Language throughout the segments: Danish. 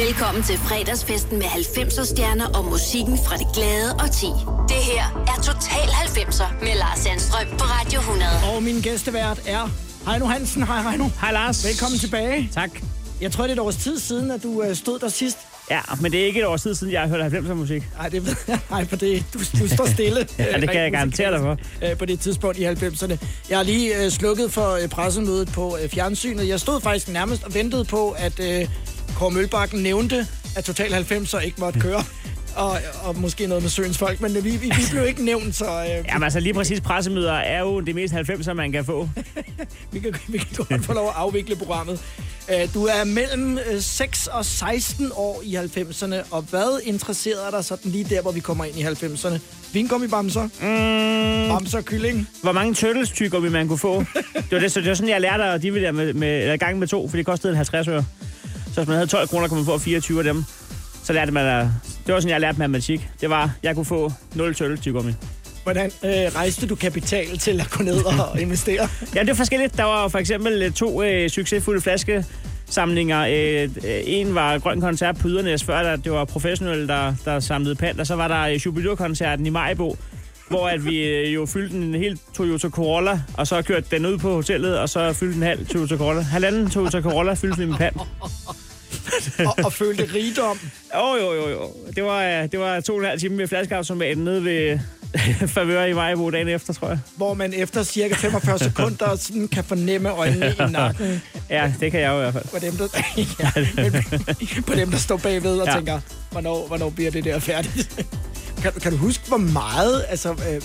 Velkommen til fredagsfesten med 90'er stjerner og musikken fra det glade og ti. Det her er Total 90'er med Lars Sandstrøm på Radio 100. Og min gæstevært er Heino Hansen. Hej Heino. Hej Lars. Velkommen tilbage. Tak. Jeg tror, det er et års tid siden, at du øh, stod der sidst. Ja, men det er ikke et år tid siden, jeg har hørt 90'er musik. Nej, det ved jeg. Nej, for det, du, du står stille. Ja, det kan jeg garantere dig for. Øh, På det tidspunkt i 90'erne. Jeg har lige øh, slukket for øh, pressemødet på øh, fjernsynet. Jeg stod faktisk nærmest og ventede på, at øh, Kåre Mølbakken nævnte, at Total 90'er ikke måtte køre. Og, og måske noget med Søens folk, men vi, vi, vi blev ikke nævnt, så øh, Jamen altså lige præcis pressemøder er jo det mest 90'er, man kan få. vi, kan, vi kan godt få lov at afvikle programmet. Øh, Du er mellem øh, 6 og 16 år i 90'erne, og hvad interesserer dig sådan lige der, hvor vi kommer ind i 90'erne? Vingummibamser? Mm. Bamser og kylling? Hvor mange turtles tykker vi man kunne få? Det var, det, så det var sådan, jeg lærte at dividere med, med, eller gang med to, for det kostede en 50 øre. Så hvis man havde 12 kroner, kunne man få 24 af dem. Så lærte man at... Det var sådan, jeg lærte matematik. Det var, jeg kunne få 0 turtles tykker Hvordan øh, rejste du kapital til at gå ned og investere? Ja, det var forskelligt. Der var for eksempel øh, to øh, succesfulde flaskesamlinger. Øh, øh, en var Grøn Koncert på Ydernæs, før der, det var professionelle, der, der samlede pant. Og så var der øh, Jubilæumkoncerten i Majbo, hvor at vi øh, jo fyldte en helt Toyota Corolla, og så kørte den ud på hotellet, og så fyldte en halv Toyota Corolla. Halvanden Toyota Corolla fyldte vi med pant. og, og følte rigdom? Jo, jo, jo, jo. Det var, øh, det var to og en halv time med flaskeautomaten nede ved Favør i Majbo dagen efter, tror jeg. Hvor man efter cirka 45 sekunder sådan kan fornemme øjnene i nakken Ja, det kan jeg jo i hvert fald. på dem, der, ja, men på dem, der står bagved og. Ja. tænker, hvornår, hvornår bliver det der færdigt? Kan, kan du huske, hvor meget, altså, øh,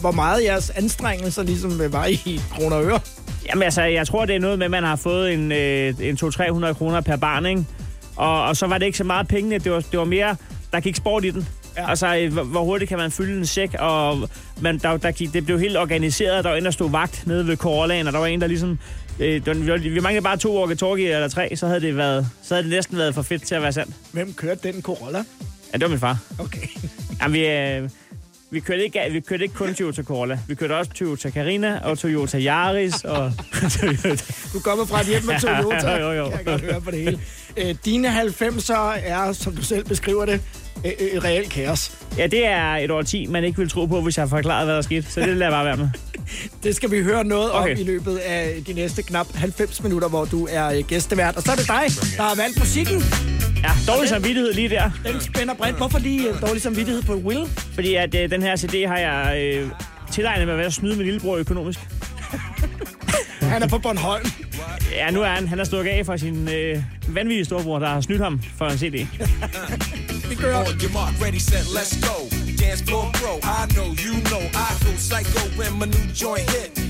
hvor meget jeres anstrengelser ligesom øh, var i kroner og øre? Jamen altså, jeg tror, det er noget med, at man har fået en, øh, en 200-300 kroner per barn, ikke? Og, og så var det ikke så meget pengene, det var, det var mere, der gik sport i den. Ja. Altså, øh, hvor, hvor hurtigt kan man fylde en sæk, og man, der, der gik, det blev helt organiseret. Der var en, der stod vagt nede ved Corollaen, og der var en, der ligesom... Øh, var- vi manglede bare to walkie-talkie eller tre, så havde, det været, så havde det næsten været for fedt til at være sandt. Hvem kørte den Corolla? Ja, det var min far. Okay. Jamen, vi, øh, vi, kørte ikke, vi kørte ikke kun Toyota Corolla. Vi kørte også Toyota Carina og Toyota Yaris og. Du kommer fra et hjem med Toyota. Jo, jo, jo. Kan jeg godt høre på det hele. Øh, dine 90'er er, som du selv beskriver det, øh, øh, reelt kaos. Ja, det er et år 10, man ikke vil tro på, hvis jeg forklarede, hvad der skete. Så det lader jeg bare være med. Det skal vi høre noget okay. Okay. om i løbet af de næste knap 90 minutter, hvor du er øh, gæstevært. Og så er det dig, der har valgt musikken. Ja, dårlig samvittighed lige der. Den spænder bredt. Hvorfor lige øh, dårlig samvittighed på Will? Fordi at øh, den her CD har jeg øh, tilegnet med at være at snyde min lillebror økonomisk. Han er på Bornholm. Ja, nu er han, han er stukket af for sin øh, vanvittige storebror, der har snydt ham for en CD. Vi kører. On your mark, ready, set, let's go. Dance floor pro, I know, you know, I go psycho when my new joint hit.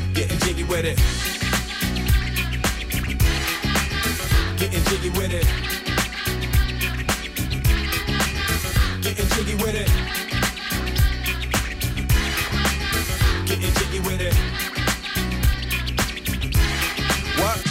Getting jiggy with it. Getting jiggy with it. Getting jiggy with it. Getting jiggy with it. What?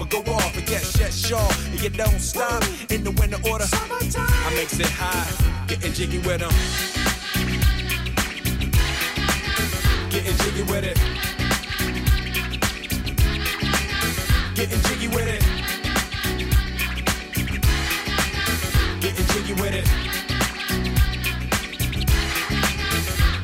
or go off. And yes, sure. And you don't stop in the winter order. I makes it high, getting jiggy with them. Getting jiggy with it. Getting jiggy with it. Getting jiggy with it.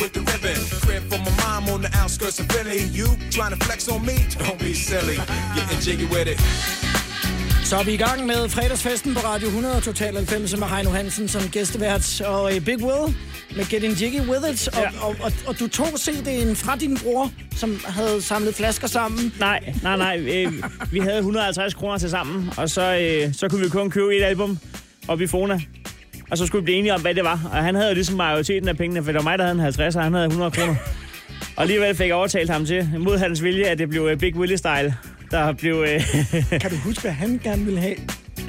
with the ribbon. Crib for my mom on the outskirts of Philly. You trying to flex on me? Don't be silly. Getting jiggy with it. Så er vi i gang med fredagsfesten på Radio 100 Total 90 med Heino Hansen som gæstevært og øh, Big Will med Getting Jiggy With It. Og, Ja. og, og, og du tog CD'en fra din bror, som havde samlet flasker sammen. Nej, nej, nej. Øh, vi havde 150 kroner til sammen, og så, øh, så kunne vi kun købe et album op i Fona. Og så skulle vi blive enige om, hvad det var. Og han havde jo ligesom majoriteten af pengene, for det var mig, der havde en 50, og han havde 100 kroner. Og alligevel fik jeg overtalt ham til, mod hans vilje, at det blev øh, Big Willie-style. Der blev... Øh, Kan du huske, hvad han gerne ville have?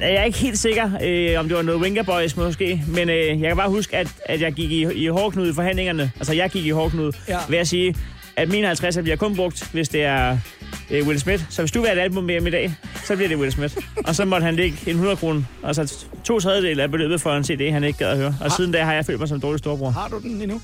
jeg er ikke helt sikker, øh, om det var noget Winger Boys måske, men øh, jeg kan bare huske, at, at jeg gik i, i hårdknud i forhandlingerne. Altså, jeg gik i hårdknud Ja. ved at sige, at min 50 bliver kun brugt, hvis det er øh, Will Smith. Så hvis du vil have et album med i dag, så bliver det Will Smith. og så måtte han lægge en 100 kroner, og så to tredjedel af beløbet for en CD, han ikke gad at høre. Og siden da har jeg følt mig som dårlig storbror. Har du den endnu?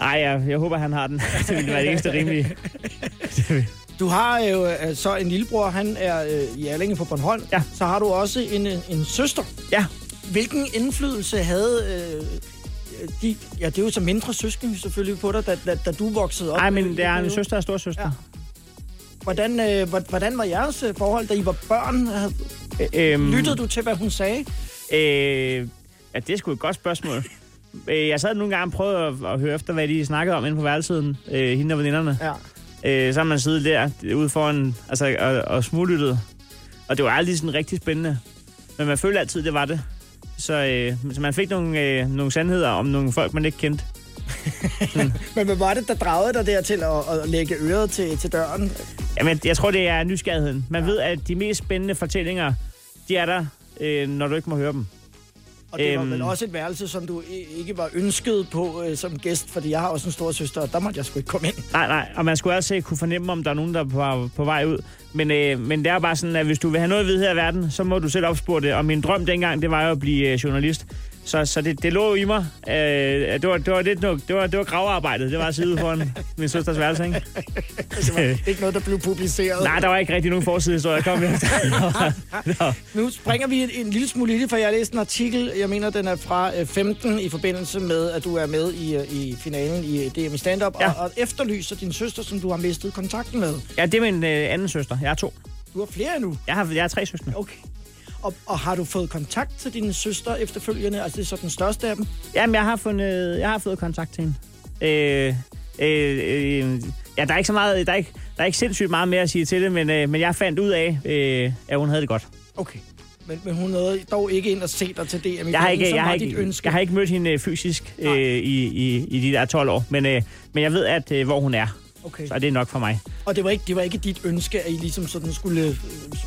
Nej, jeg, jeg håber, han har den. det ville være det eneste rimelige. Du har jo øh, så en lillebror, han er øh, i Erlinge på Bornholm. Ja. Så har du også en, en, en søster. Ja, Hvilken indflydelse havde øh, de... Ja, det er jo så mindre søskende selvfølgelig på dig, da, da, da du voksede op. Nej, øh, men i det er en søster og storsøster. Ja. Hvordan, øh, hvor- hvordan var jeres øh, forhold, da I var børn? Øhm, Lyttede du til, hvad hun sagde? Øh, ja, det er sgu et godt spørgsmål. Øh, jeg sad nogle gange og prøvede at, at høre efter, hvad de snakkede om inde på værelsen, øh, hende og veninderne. Ja. Øh, så har man siddet der ude foran altså, og, og smuglyttet. Og det var aldrig sådan rigtig spændende. Men man følte altid, det var det. Så, øh, så man fik nogle, øh, nogle sandheder om nogle folk, man ikke kendte. Men hvad var det, der dragede dig der til at, at lægge øret til, til døren? Jamen, jeg tror, det er nysgerrigheden. Man ja. ved, at de mest spændende fortællinger, de er der, øh, når du ikke må høre dem. Og det var Øhm. vel også et værelse, som du ikke var ønsket på øh, som gæst, fordi jeg har også en stor søster, og der måtte jeg sgu ikke komme ind. Nej, nej, og man skulle også kunne fornemme, om der er nogen, der er på, på vej ud. Men, øh, men det er bare sådan, at hvis du vil have noget at vide her i verden, så må du selv opspore det. Og min drøm dengang, det var jo at blive øh, journalist. Så, så det, det lå i mig. Øh, det, var, det, var lidt, nok- det, var, det var gravearbejdet. Det var at sidde foran min søsters værelse, ikke? Det var ikke noget, der blev publiceret. Nej, der var ikke rigtig nogen forsidehistorie. Kom efter. Nu springer vi en, en lille smule i det, for jeg har læst en artikel, jeg mener, den er fra øh, 15, i forbindelse med, at du er med i, øh, i finalen i øh, DM i stand-up, Ja. og, og efterlyser din søster, som du har mistet kontakten med. Ja, det er min øh, anden søster. Jeg er to. Du har flere nu. Jeg har, jeg har tre søstre. Okay. Og, og har du fået kontakt til din søster efterfølgende? Altså, det er så den største af dem? Jamen, jeg har, fundet, jeg har fået kontakt til hende. Øh, øh, øh, ja, der er ikke så meget, der er ikke, der er ikke sindssygt meget mere at sige til det, men, øh, men jeg fandt ud af, øh, at hun havde det godt. Okay. Men, men hun nåede dog ikke ind og se dig til DM Jeg har ikke, som jeg har ikke, ønske. jeg har ikke mødt hende øh, fysisk øh, i, i, i de der 12 år, men, øh, men jeg ved, at øh, hvor hun er, Okay. så er det nok for mig. Og det var, ikke, det var ikke dit ønske, at I ligesom sådan skulle øh,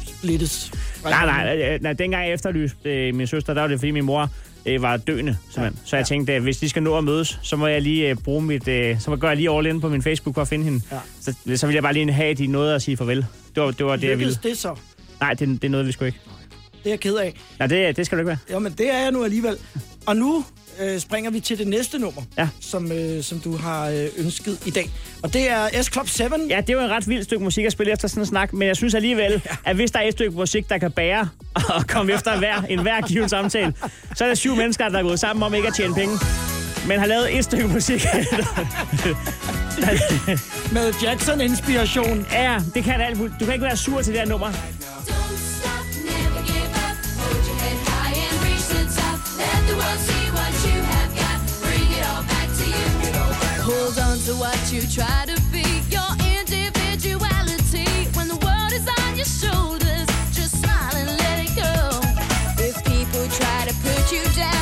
splittes? Nej, nej, øh, nej, dengang jeg efterlyste øh, min søster, der var det, fordi min mor øh, var døende, simpelthen. Så jeg tænkte, at hvis de skal nå at mødes, så må jeg lige øh, bruge mit, øh, så må jeg lige all in på min Facebook for at finde hende. Ja. Så, så vil jeg bare lige have, at de nåede at sige farvel. Det var det, var det jeg ville. Det så? Nej, det, det er noget, vi sgu ikke. Det er jeg ked af. Nej, det, det skal du ikke være. Jo, men det er jeg nu alligevel. Og nu øh, springer vi til det næste nummer, Ja. som, øh, som du har øh, ønsket i dag. Og det er S Club 7. Ja, det er jo en ret vild stykke musik at spille efter sådan en snak, men jeg synes alligevel, at hvis der er et stykke musik, der kan bære og komme efter hver, en hver given samtale, så er der syv mennesker, der er gået sammen om ikke at tjene penge, men har lavet et stykke musik. Med Jackson-inspiration. ja, det kan alt muligt. Du kan ikke være sur til det her nummer. Hold on to what you try to be. Your individuality. When the world is on your shoulders, just smile and let it go. If people try to put you down,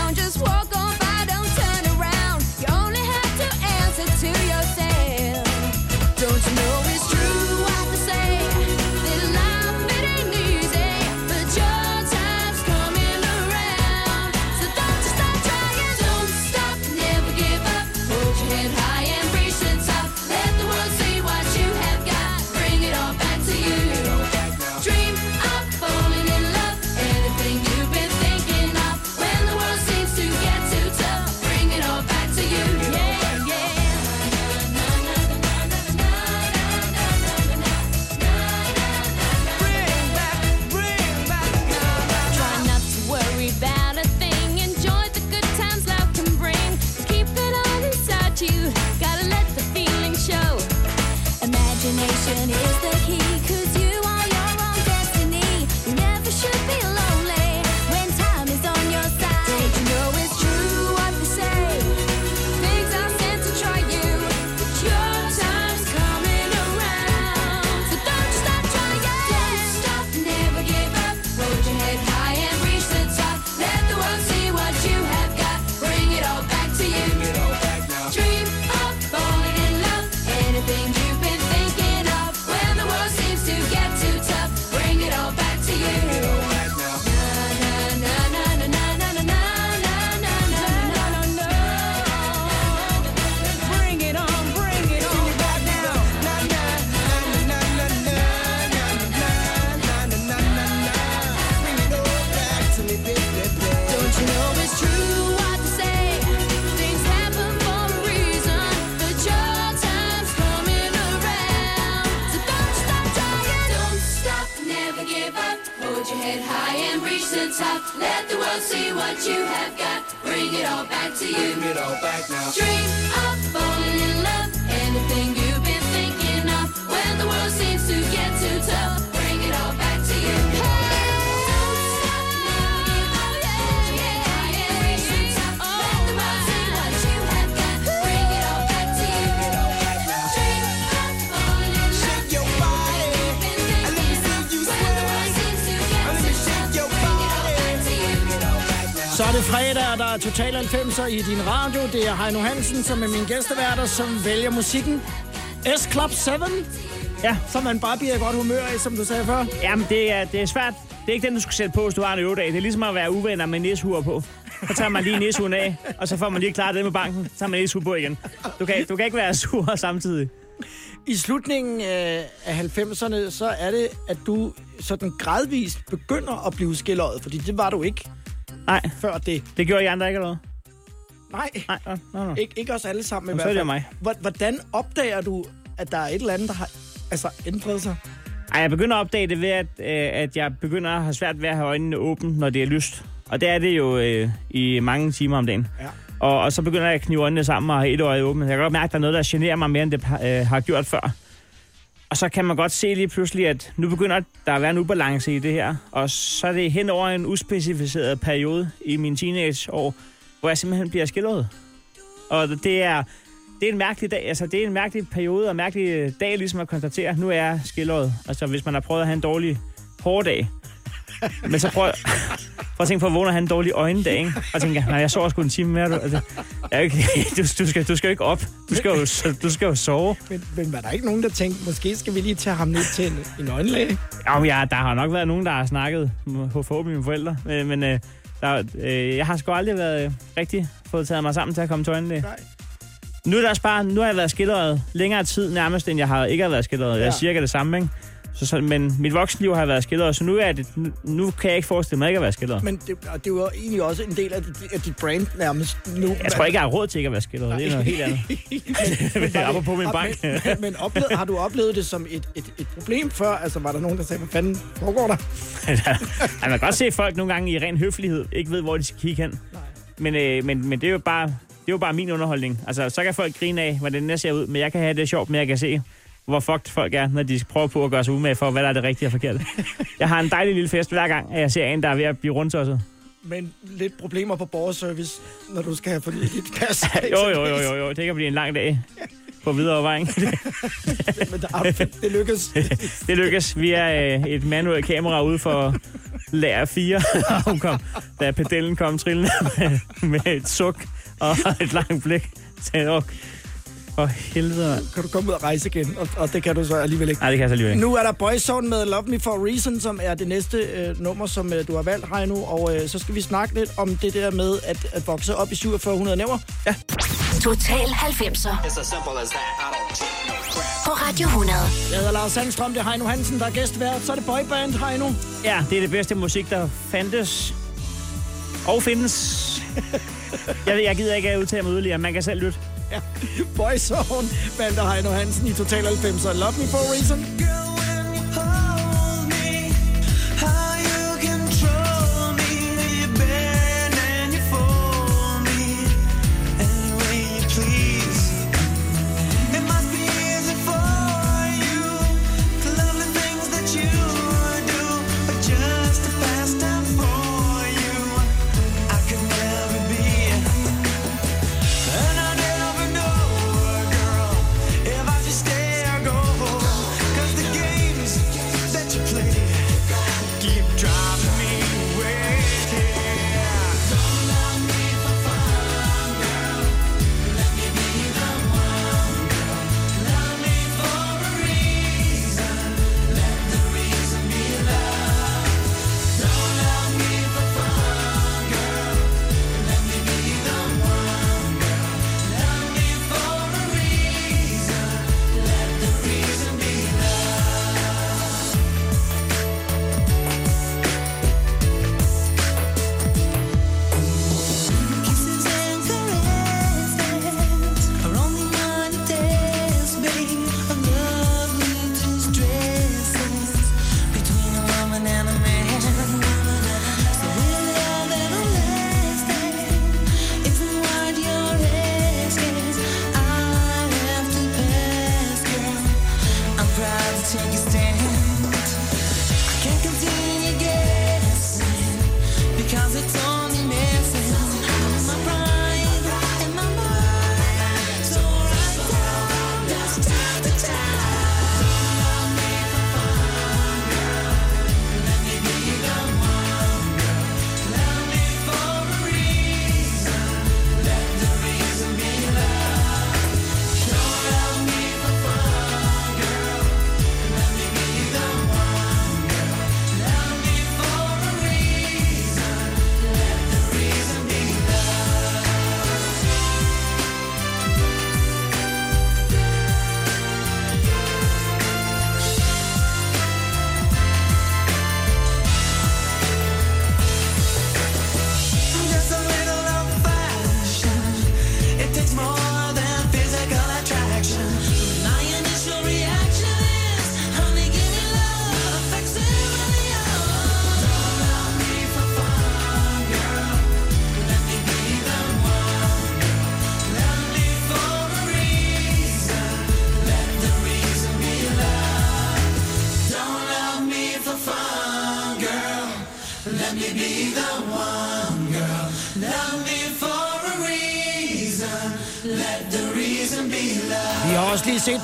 og der er Total 90'er i din radio. Det er Heino Hansen, som er min gæsteværter, som vælger musikken. S-Club 7, Ja, som man bare bliver i godt humør af, som du sagde før. jamen det er, det er svært. Det er ikke den, du skal sætte på, hvis du har en øvedag. Det er ligesom at være uvenner med næshuer på. Så tager man lige næshuren af, og så får man lige klaret det med banken. Så tager man næshuer på igen. Du kan, du kan ikke være sur samtidig. I slutningen øh, af 90'erne, så er det, at du sådan gradvist begynder at blive skilløjet, fordi det var du ikke Nej, før det. det gjorde I andre ikke, eller hvad? Nej, Nej, nej, nej. nej. ikke, ikke os alle sammen i Jamen, hvert så er fald. det mig. Hvor- Hvordan opdager du, at der er et eller andet, der har altså, ændret sig? Ej, jeg begynder at opdage det ved, at, øh, at jeg begynder at have svært ved at have øjnene åbne, når det er lyst. Og det er det jo øh, i mange timer om dagen. Ja. Og, og så begynder jeg at knive øjnene sammen og have et øje åbent. Jeg kan godt mærke, at der er noget, der generer mig mere, end det øh, har gjort før. Og så kan man godt se lige pludselig, at nu begynder der at være en ubalance i det her. Og så er det hen over en uspecificeret periode i min teenageår, hvor jeg simpelthen bliver skildret. Og det er, det er en mærkelig dag. Altså, det er en mærkelig periode og en mærkelig dag, ligesom at konstatere, nu er jeg skildret. Altså, hvis man har prøvet at have en dårlig hård dag, men så prøv, prøv at tænke på, at vågner han en dårlig øjendag, ikke? Og tænker, nej, jeg sover sgu en time mere. Du, altså, jeg ikke, du, du, skal, du skal jo ikke op. Du skal jo, du skal jo sove. Men, men var der ikke nogen, der tænkte, måske skal vi lige tage ham ned til en, en øjenlæge? Jamen, ja, der har nok været nogen, der har snakket, forhåbentlig mine forældre, øh, men øh, der, øh, jeg har sgu aldrig været øh, rigtig fået taget mig sammen til at komme til øjenlæge. Nej. Nu er der bare, nu har jeg været skildret længere tid nærmest, end jeg har ikke har været skildret. Jeg Ja. er cirka det samme, ikke? Så, så, men mit voksenliv har jeg været skildret, så nu, er det, nu, nu kan jeg ikke forestille mig ikke at være skildret. Men det, og det er jo egentlig også en del af dit, af dit brand nærmest nu. Jeg tror ikke, jeg har råd til ikke at være skildret. Det er noget helt andet. men, Apropos min bank. Men, men, men oplevet, har du oplevet det som et, et, et problem før? Altså, var der nogen, der sagde, hvad fanden foregår der? man kan godt se, at folk nogle gange i ren høflighed ikke ved, hvor de skal kigge hen. Men, øh, men, men det er jo bare det er jo bare min underholdning. Altså, så kan folk grine af, hvordan det ser ud, men jeg kan have det sjovt, men jeg kan se, hvor fucked folk er, når de prøver på at gøre sig umage for, hvad der er det rigtige og forkerte. Jeg har en dejlig lille fest hver gang, at jeg ser en, der er ved at blive rundtosset. Men lidt problemer på borgerservice, når du skal have fornyet dit pas. Jo, jo, jo, jo, jo. Det kan blive en lang dag på videre vej. Men der, er- det lykkes. Det lykkes. Vi er øh, et manuelt kamera ude for lager 4, og hun kom, da pedellen kom trillende med, med et suk og et langt blik. Så "Åh, for helvede, mand. Kan du komme ud og rejse igen? Og, og det kan du så alligevel ikke. Nej, det kan jeg så alligevel ikke. Nu er der Boyzone med Love Me For A Reason, som er det næste øh, nummer, som øh, du har valgt, Heino. Og øh, så skal vi snakke lidt om det der med at, at vokse op i 4700 næver. Total 90'er på Radio 100. Jeg hedder Lars Sandstrøm, det er Heino Hansen, der er gæstvært. Så er det boyband, Heino. Ja, det er det bedste musik, der fandtes og findes. Jeg, jeg gider ikke at udtale mig yderligere. Man kan selv lytte. Boyzone, bandt Heino Hansen i Total 90'er. Love Me For A Reason. Girl,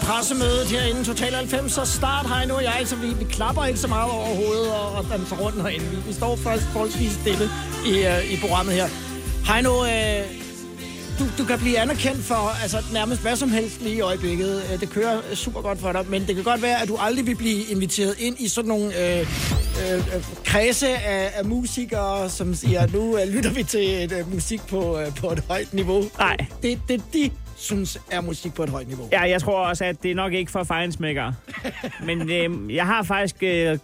pressemødet herinde, Total 90, så start Heino og jeg, så vi, vi klapper ikke så meget over hovedet og, og danser rundt herinde. Vi, vi står først forholdsvis stille i, uh, i programmet her. Heino, uh, du, du kan blive anerkendt for altså, nærmest hvad som helst lige i øjeblikket. Uh, det kører super godt for dig, men det kan godt være, at du aldrig vil blive inviteret ind i sådan nogle uh, uh, uh, kredse af, af musikere, som siger, nu uh, lytter vi til et, uh, musik på, uh, på et højt niveau. Nej. Det, det, de synes er musik på et højt niveau. Ja, jeg tror også, at det er nok ikke for fejnsmækkere. Men øh, jeg har faktisk... Øh,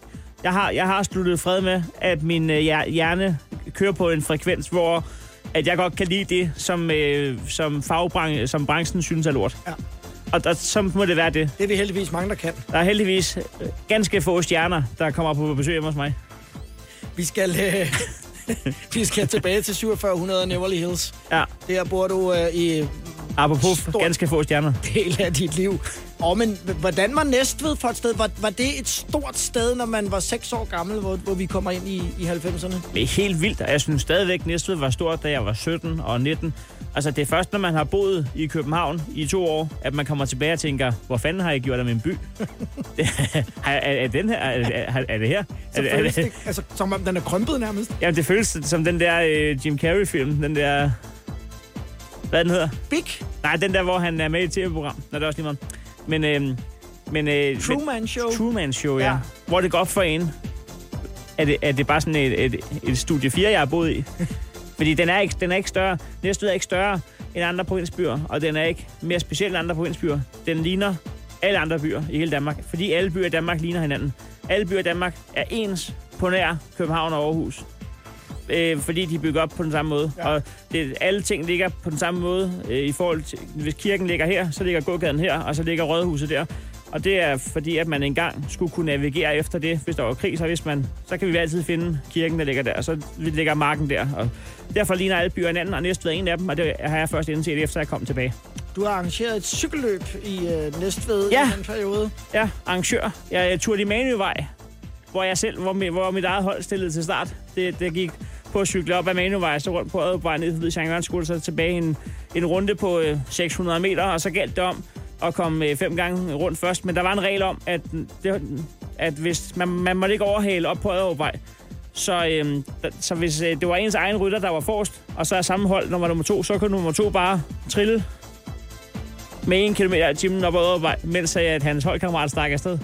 jeg har, jeg har sluttet fred med, at min øh, hjer- hjerne kører på en frekvens, hvor at jeg godt kan lide det, som, øh, som, fagbran- som branchen synes er lort. Ja. Og der, så må det være det. Det er vi heldigvis mange, der kan. Der er heldigvis øh, ganske få stjerner, der kommer på besøg hjemme hos mig. Vi skal, øh, vi skal tilbage til 4700 Neverly Hills. Ja, Der bor du øh, i apropos Stort. ganske få stjerner. del af dit liv. Og men h- hvordan var Næstved for et sted? Var, var det et stort sted, når man var 6 år gammel, hvor, hvor vi kommer ind i, i 90'erne? Det er helt vildt, og jeg synes stadigvæk, Næstved var stort, da jeg var 17 og 19. Altså, det er først, når man har boet i København i to år, at man kommer tilbage og tænker, hvor fanden har jeg gjort af min by? Er, er, er, den her? Er, er, det her? Så Er, det- er, det, altså, som om den er krympet nærmest. jamen, det føles som den der øh, Jim Carrey-film, den der... Hvad den hedder? Big Nej, den der, hvor han er med i et tv-program. Nå, det er også lige meget. Men, øh, men, øh, Truman Show. men, Truman Show, ja. Ja. ja. Hvor det går op for en. Er det, er det bare sådan et, et, et studie 4, jeg har boet i? Fordi den er ikke, den er ikke større. Næstved er ikke større end andre provinsbyer, og den er ikke mere speciel end andre provinsbyer. Den ligner alle andre byer i hele Danmark, fordi alle byer i Danmark ligner hinanden. Alle byer i Danmark er ens på nær København og Aarhus. Øh, fordi de bygger op på den samme måde. Ja. Og det, alle ting ligger på den samme måde. Øh, I forhold til, hvis kirken ligger her, så ligger gågaden her, og så ligger rådhuset der. Og det er fordi, at man engang skulle kunne navigere efter det, hvis der var krig, så, hvis man, så kan vi altid finde kirken, der ligger der, og så ligger marken der. Og derfor ligner alle byer hinanden, og næste en af dem, og det har jeg først indset, efter jeg kom tilbage. Du har arrangeret et cykelløb i øh, Næstved Ja. i den periode. Ja, arrangør. Jeg er Tour de Manøvej, hvor jeg selv, hvor, mit, hvor mit eget hold stillede til start. Det, det gik på at cykle op ad Manøvej, så rundt på Advej ned til Jean skole, så tilbage en, en runde på øh, 600 meter, og så galt det om at komme øh, fem gange rundt først. Men der var en regel om, at, det, at hvis man, man måtte ikke overhale op på Advej, så, da- så hvis øh, det var ens egen rytter, der var forrest, og så er samme hold nummer nummer to, så kunne nummer to bare trille med en kilometer i timen op ad Oddervej, mens øh, at hans holdkammerat stak afsted.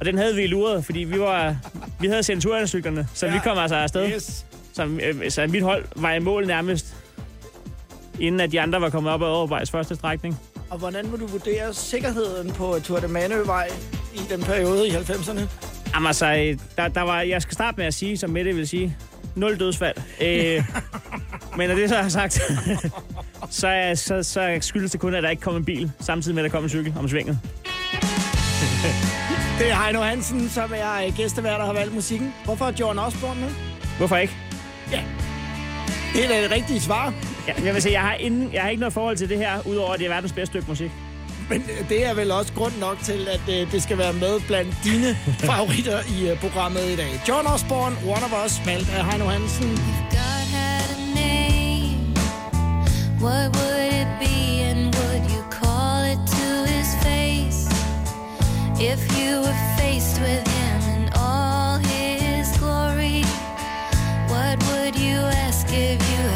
Og den havde vi luret, fordi vi var vi havde centurioncyklerne, så ja. vi kom altså afsted. Yes. Så, øh, så mit hold var i mål nærmest, inden at de andre var kommet op ad Oddervejs første strækning. Og hvordan må du vurdere sikkerheden på Tour de Manøvej i den periode i 90'erne? Jamen altså, øh, der, der var, jeg skal starte med at sige, som Mette vil sige, nul dødsfald. Øh, men når det så er sagt, så, er, så, så skyldes det kun, at der ikke kom en bil, samtidig med, at der kom en cykel om svinget. Det er Heino Hansen, som er øh, gæstevært og har valgt musikken. Hvorfor er John Osborne med? Hvorfor ikke? Det er da det rigtige svar. Ja, jeg vil sige, jeg har, inden, jeg har ikke noget forhold til det her, udover at det er verdens bedste stykke musik. Men øh, det er vel også grund nok til, at øh, det skal være med blandt dine favoritter i øh, programmet i dag. John Osborne, One of Us, valgt af Heino Hansen. God had a name. What would it be, and would you call it to his face? If you were you ask if you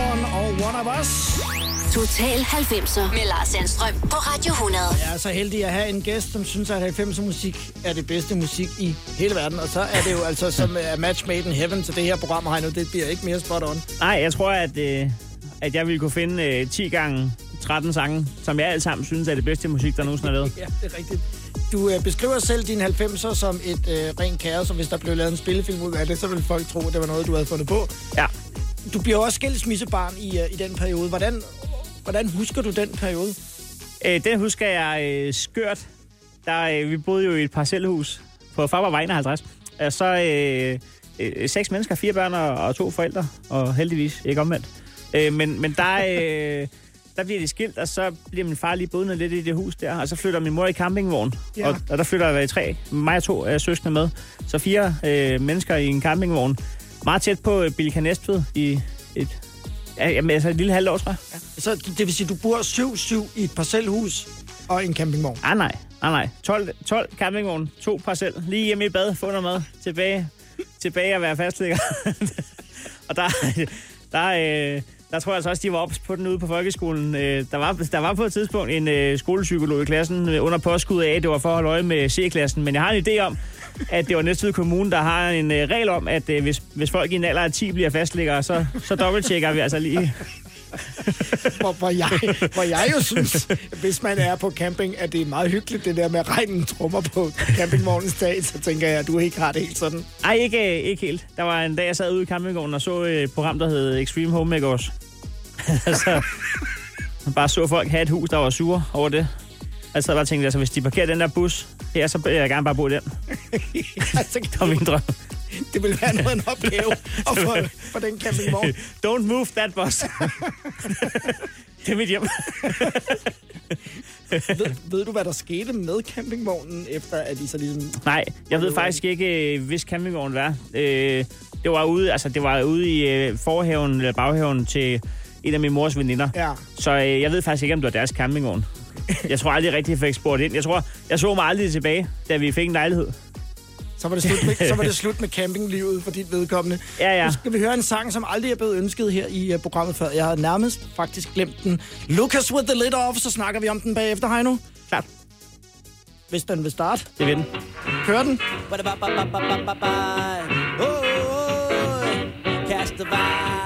Osborne og One of Us. Total 90'er med Lars Sandstrøm på Radio 100. Jeg er så heldig at have en gæst, som synes, at 90'er musik er det bedste musik i hele verden. Og så er det jo altså som er match made in heaven til det her program, Heino. Det bliver ikke mere spot on. Nej, jeg tror, at, øh, at jeg ville kunne finde øh, 10 gange 13 sange, som jeg alle sammen synes er det bedste musik, der nogensinde er lavet. Ja, det er rigtigt. Du øh, beskriver selv dine 90'er som et øh, rent kaos, og hvis der blev lavet en spillefilm ud af det, så ville folk tro, at det var noget, du havde fundet på. Ja. Du bliver også skilsmissebarn i, øh, i den periode. Hvordan, hvordan husker du den periode? Øh, den husker jeg øh, skørt. Der, øh, vi boede jo i et parcelhus på Fabervej 51. Og så øh, øh, seks mennesker, fire børn og, og to forældre, og heldigvis ikke omvendt. Øh, men, men der, øh, der bliver de skilt, og så bliver min far lige boende lidt i det hus der, og så flytter min mor i campingvogn. Ja. Og, og der flytter jeg tre, mig og to øh, søskende med. Så fire øh, mennesker i en campingvogn. Meget tæt på øh, Bilka Næstved i et, ja, jamen, altså et lille halvt år, tror jeg. Så det vil sige, at du bor 7-7 i et parcelhus og en campingvogn. Ah, nej. Ah, nej. 12, 12 campingvogn, to parcel, lige hjemme i bad, få noget mad, tilbage, tilbage at være fastligger. og der, der, øh, der tror jeg altså også, de var ops på den ude på folkeskolen. Øh, der, var, der var på et tidspunkt en øh, skolepsykolog i klassen øh, under påskud af, at det var for at holde øje med C-klassen. Men jeg har en idé om, at det var Næstved Kommune, der har en øh, regel om, at øh, hvis, hvis folk i en alder af 10 bliver fastlæggere, så, så dobbelttjekker vi altså lige. Hvor, hvor, jeg, hvor jeg jo synes, hvis man er på camping, at det er meget hyggeligt, det der med at regne trommer på campingvognens dag, så tænker jeg, at du ikke har det helt sådan. Ej, ikke, ikke helt. Der var en dag, jeg sad ude i campingvognen og så øh, et program, der hed Extreme Homemakers. altså, man bare så folk have et hus, der var sure over det. Altså, jeg bare tænkte, altså, hvis de parkerer den der bus her, så vil jeg gerne bare bo i den. altså, Det var min drøm. det vil være noget en opgave at få, for den campingvogn. Don't move that bus. det er mit hjem. Ved, ved du, hvad der skete med campingvognen, efter at de så ligesom... Nej, jeg ved faktisk ikke, øh, hvis campingvognen var. Øh, det var ude, altså, det var ude i øh, forhaven eller baghaven til en af min mors veninder. Ja. Så øh, jeg ved faktisk ikke, om det var deres campingvogn. Jeg tror aldrig rigtig, jeg fik spurgt ind. Jeg tror, jeg så mig aldrig tilbage, da vi fik en lejlighed. Så var, det slut med, så var det slut med campinglivet for dit vedkommende. Ja, ja. Nu skal vi høre en sang, som aldrig er blevet ønsket her i uh, programmet før. Jeg havde nærmest faktisk glemt den. Lucas with the lid off, så snakker vi om den bagefter, Heino. Klart, Hvis den vil starte. det vil den. Kør den. Oh, catch the vibes,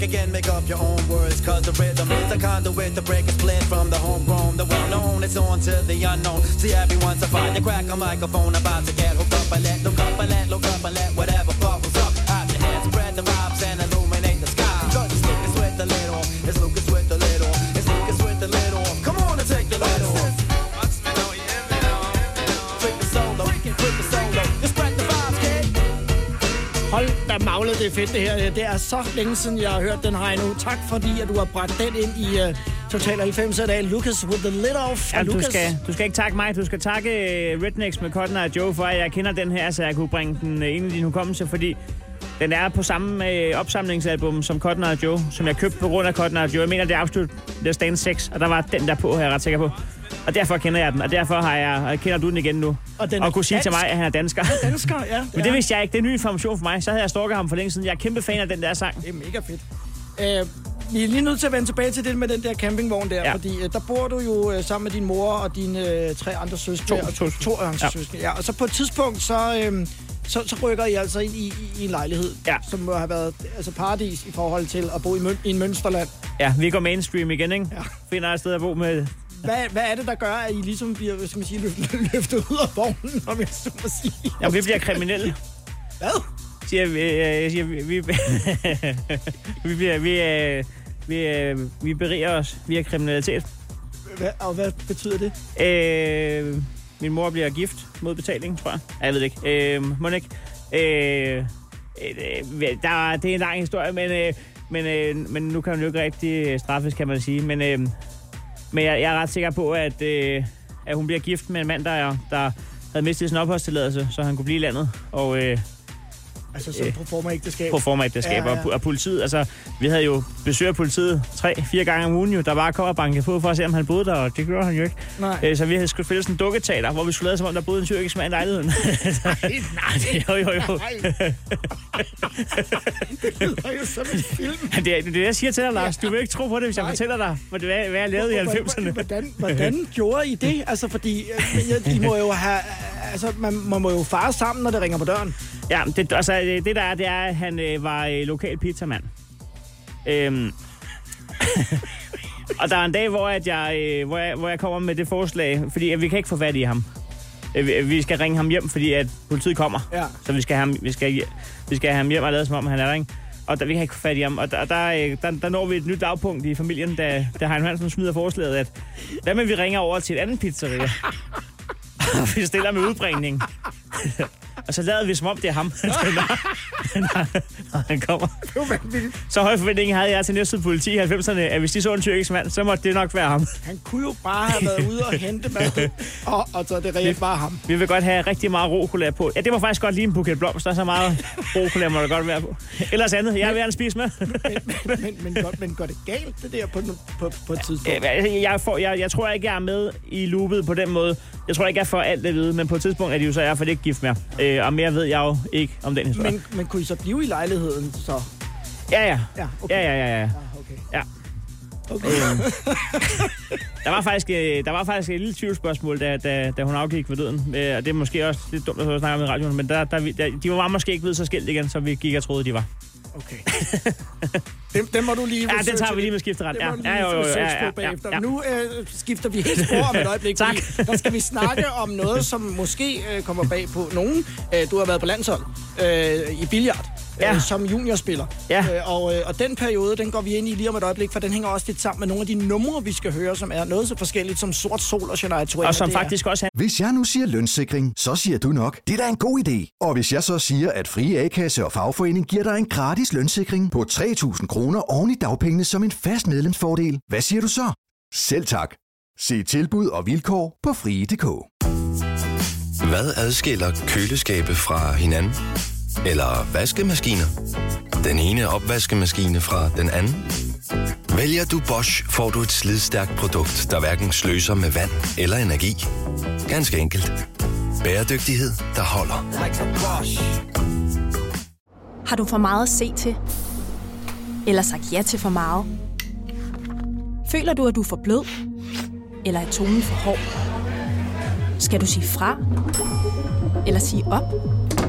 track again, make up your own words. Cause the rhythm is a conduit to break a split from the homegrown. The well known, it's on to the unknown. See everyone's a fire, crack a microphone about to get hooked up I let, look det er fedt det her. Det er så længe siden, jeg har hørt den her endnu. Tak fordi, at du har bragt den ind i uh, Total 90 i dag. Lucas with the lid off. Ja, du, Lucas. skal, du skal ikke takke mig, du skal takke uh, Rednecks med Cotton Eye Joe, for at jeg kender den her, så jeg kunne bringe den uh, ind i din hukommelse, fordi den er på samme uh, opsamlingsalbum som Cotton Eye Joe, som jeg købte på grund af Cotton Eye Joe. Jeg mener, det er absolut Let's Dance 6, og der var den der på, er jeg ret sikker på. Og derfor kender jeg den, og derfor har jeg, og kender du den igen nu. Og den er og kunne sige til dansk. mig, at han er dansker. Dansker, ja. Men det vidste jeg ikke. Det er ny information for mig. Så havde jeg stalket ham for længe siden. Jeg er kæmpe fan af den der sang. Det er mega fedt. Uh, vi er lige nødt til at vende tilbage til det med den der campingvogn der, ja. Fordi uh, der bor du jo uh, sammen med din mor og dine uh, tre andre søskende. To, og to. to andre Ja. søskende. Ja, og så på et tidspunkt, så, øhm, så, så rykker I altså ind i, i, i en lejlighed, Ja. som må have været altså paradis i forhold til at bo i, møn, i en mønsterland. Ja, vi går mainstream igen, ikke? Ja. Finder et sted at bo med... Hvad, hvad er det, der gør, at I ligesom bliver, hvad skal man sige, løftet, løftet ud af vognen, om jeg så må sige? Jamen, vi bliver kriminelle. Hvad? Siger, vi, øh, siger, vi, vi, vi, bliver, vi, øh, vi, øh, vi beriger os via kriminalitet. Hvad, og hvad betyder det? Øh, min mor bliver gift mod betaling, tror jeg. Jeg ved det ikke. Øh, Monik. Øh, øh, der, det er en lang historie, men, øh, men, øh, men nu kan hun jo ikke rigtig straffes, kan man sige. Men, øh, men jeg, jeg er ret sikker på, at, øh, at hun bliver gift med en mand, der, er- der havde mistet sin opholdstilladelse, så han kunne blive i landet. Og øh, Altså, så Øh, på form af ægteskab. på formatægteskab Ja, ja, og politiet. Altså, vi havde jo besøg af politiet tre, fire gange om ugen, jo, der bare kom og bankede på for at se, om han boede der, og det gjorde han jo ikke. Nej. Øh, så vi havde skulle spille sådan en dukketeater, hvor vi skulle lade som om, der boede en tyrkisk mand i lejligheden. Nej, jo, jo, jo. Nej. det lyder jo som en film. Det er det, det, jeg siger til dig, Lars. Du vil ikke tro på det, hvis jeg Nej. fortæller dig, hvad, hvad hvad jeg lavede i 90'erne. Hvordan, hvordan gjorde I det? Altså, fordi øh, I må jo have... Altså, man, man må jo fare sammen, når det ringer på døren. Ja, det, altså, det det der er, det er, at han øh, var øh, lokal pizzamand. Øhm. og der er en dag, hvor, at jeg, øh, hvor, jeg, hvor jeg kommer med det forslag, fordi at vi kan ikke få fat i ham. Øh, vi- skal ringe ham hjem, fordi at politiet kommer. Ja. Så vi skal, have ham, vi, skal, vi skal have ham hjem og lade som om, han er der, ikke? Og der, vi kan ikke få fat i ham. Og der, der, øh, der, der når vi et nyt dagpunkt i familien, da, da Hein Hansen smider forslaget, at hvad med vi ringer over til et andet pizzeria? vi stiller med udbringning. og så lavede vi som om, det er ham. når han kommer. Det er. Så høj forventning havde jeg til næste politi i 90'erne, at hvis de så en tyrkisk mand, så måtte det nok være ham. Han kunne jo bare have været ude og hente mad, og, og så er det reelt bare ham. Vi vil godt have rigtig meget rokola på. Ja, det var faktisk godt lige en buket blomster, så meget rokola må der godt være på. Ellers andet, jeg vil gerne spise med. Men, men, men, går, men går det galt, det der, på, på, på et tidspunkt? Øh, jeg, får, jeg, jeg tror ikke, jeg er med i loopet på den måde. Jeg tror ikke, jeg får alt at vide, men på et tidspunkt er de jo så i hvert fald ikke gift mere. Øh, og mere ved jeg jo ikke om den historie. Men, men kunne I så blive i lejligheden, så? Ja, ja. Ja, okay. Ja, ja, ja, ja. Ja, okay. Ja. Okay. Øhm, der, var faktisk, øh, der var faktisk et lille tvivlsspørgsmål, da, da, da hun afgik ved døden. Øh, og det er måske også lidt dumt at snakke om i radioen, men der, der, der, de var måske ikke blevet så skilt igen, som vi gik og troede, de var. Okay. dem, dem må du lige... Ja, den tager vi lige med skifteret. Ja, ja, jo, jo, jo, ja, ja, ja, ja. Nu øh, skifter vi helt spor om et øjeblik, Tak. der skal vi snakke om noget, som måske øh, kommer bag på nogen. Øh, du har været på landshold øh, i billard. Ja. Øh, som juniorspiller. Ja. Øh, og, øh, og den periode, den går vi ind i lige om et øjeblik, for den hænger også lidt sammen med nogle af de numre, vi skal høre, som er noget så forskelligt som Sort Sol og Shania Twain. Og som er- faktisk også Hvis jeg nu siger lønssikring, så siger du nok, det er da en god idé. Og hvis jeg så siger, at Frie A-kasse og fagforening giver dig en gratis lønssikring på 3.000 kroner oven i dagpengene som en fast medlemsfordel, hvad siger du så? Selv tak. Se tilbud og vilkår på frie.dk. Hvad adskiller køleskabe fra hinanden? Eller vaskemaskiner? Den ene opvaskemaskine fra den anden? Vælger du Bosch, får du et slidstærkt produkt, der hverken sløser med vand eller energi. Ganske enkelt. Bæredygtighed, der holder. Like Bosch. Har du for meget at se til? Eller sagt ja til for meget? Føler du, at du er for blød? Eller er tonen for hård? Skal du sige fra? Eller sige op?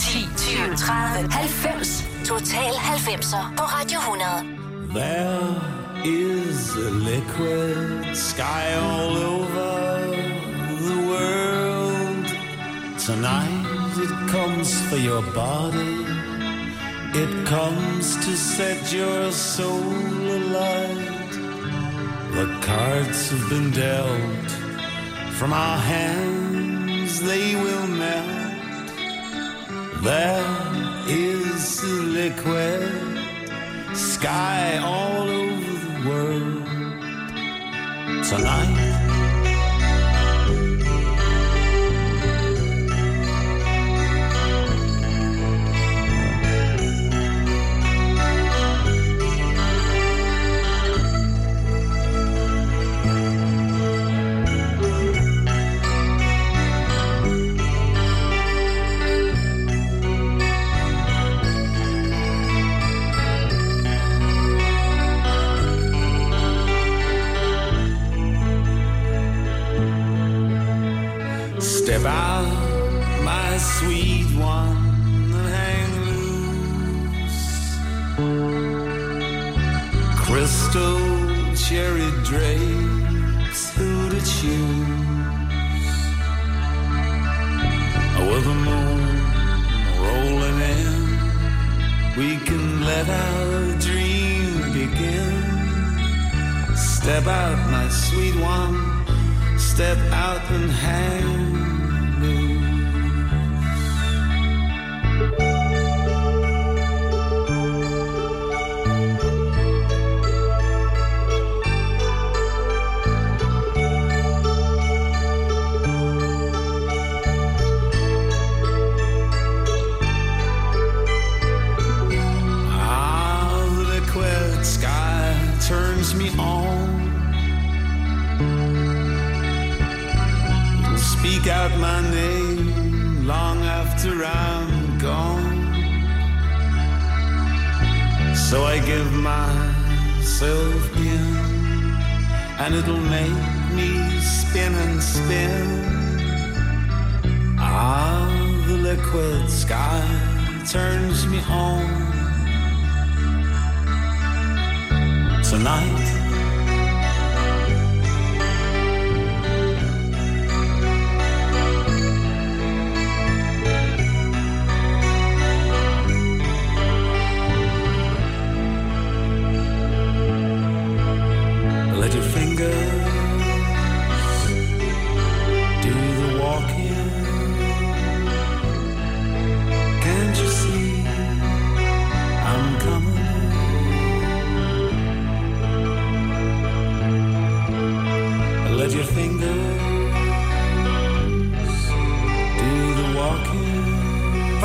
10, 20, 30, 90. Total 90'er på Radio 100. There is a liquid sky all over the world. Tonight it comes for your body. It comes to set your soul alight. The cards have been dealt from our hands, they will melt. There is liquid sky all over the world tonight. Drapes, who to choose? With the moon rolling in, we can let our dream begin. Step out, my sweet one. Step out and hang speak out my name long after I'm gone. So I give myself in, and it'll make me spin and spin. Ah, the liquid sky turns me on tonight.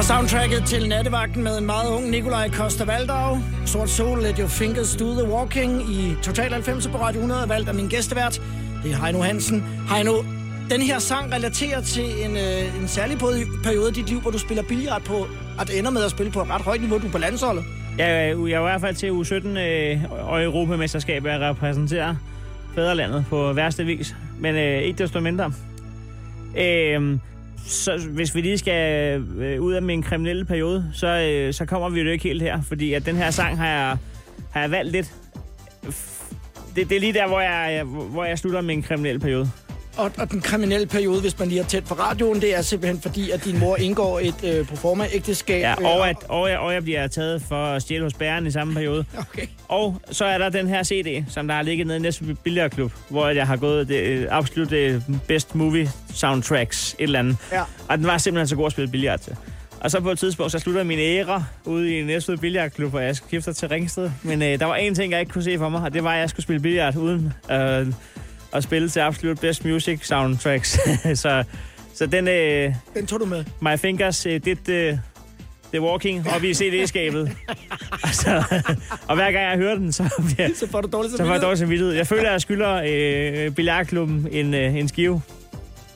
Soundtracket til nattevagten med en meget ung Nikolaj Koster Valdau. Sort Sol, Let Your Fingers Do The Walking i Total 90 på Radio 100, valgt af min gæstevært. Det er Heino Hansen. Heino, den her sang relaterer til en, øh, en særlig periode i dit liv, hvor du spiller billiard på, at ender med at spille på et ret højt niveau. Du er på landsholdet. Jeg, jeg er i hvert fald til U17 øh, og Europamesterskabet, at repræsentere fædrelandet på værste vis. Men øh, ikke desto mindre. Øh, så hvis vi lige skal øh, ud af min kriminelle periode, så, øh, så kommer vi jo ikke helt her. Fordi at den her sang har jeg, har jeg valgt lidt. Det, det er lige der, hvor jeg, hvor jeg slutter min kriminelle periode. Og, og den kriminelle periode, hvis man lige er tæt på radioen, det er simpelthen fordi, at din mor indgår et øh, proforma-ægteskab. Ja, øh, og, at, og, jeg, og jeg bliver taget for at stjæle hos bæren i samme periode. Okay. Og så er der den her CD, som der har ligget nede i Næsby Billardklub, hvor jeg har gået det øh, absolut det best movie soundtracks, et eller andet. Ja. Og den var simpelthen så god at spille billard til. Og så på et tidspunkt, så slutter min æra ude i Næsby Billardklub, og jeg skifter til Ringsted. Men øh, der var en ting, jeg ikke kunne se for mig, og det var, at jeg skulle spille billard uden øh, at spille til absolut best music soundtracks. så, så den, øh, Den tog du med. My Fingers, øh, det, øh, The Walking op i CD-skabet. altså, og hver gang jeg hører den, så, bliver, Så får du dårligt så får jeg dårlig samvittighed. Jeg føler, at jeg skylder øh, billardklubben en, øh, en skive.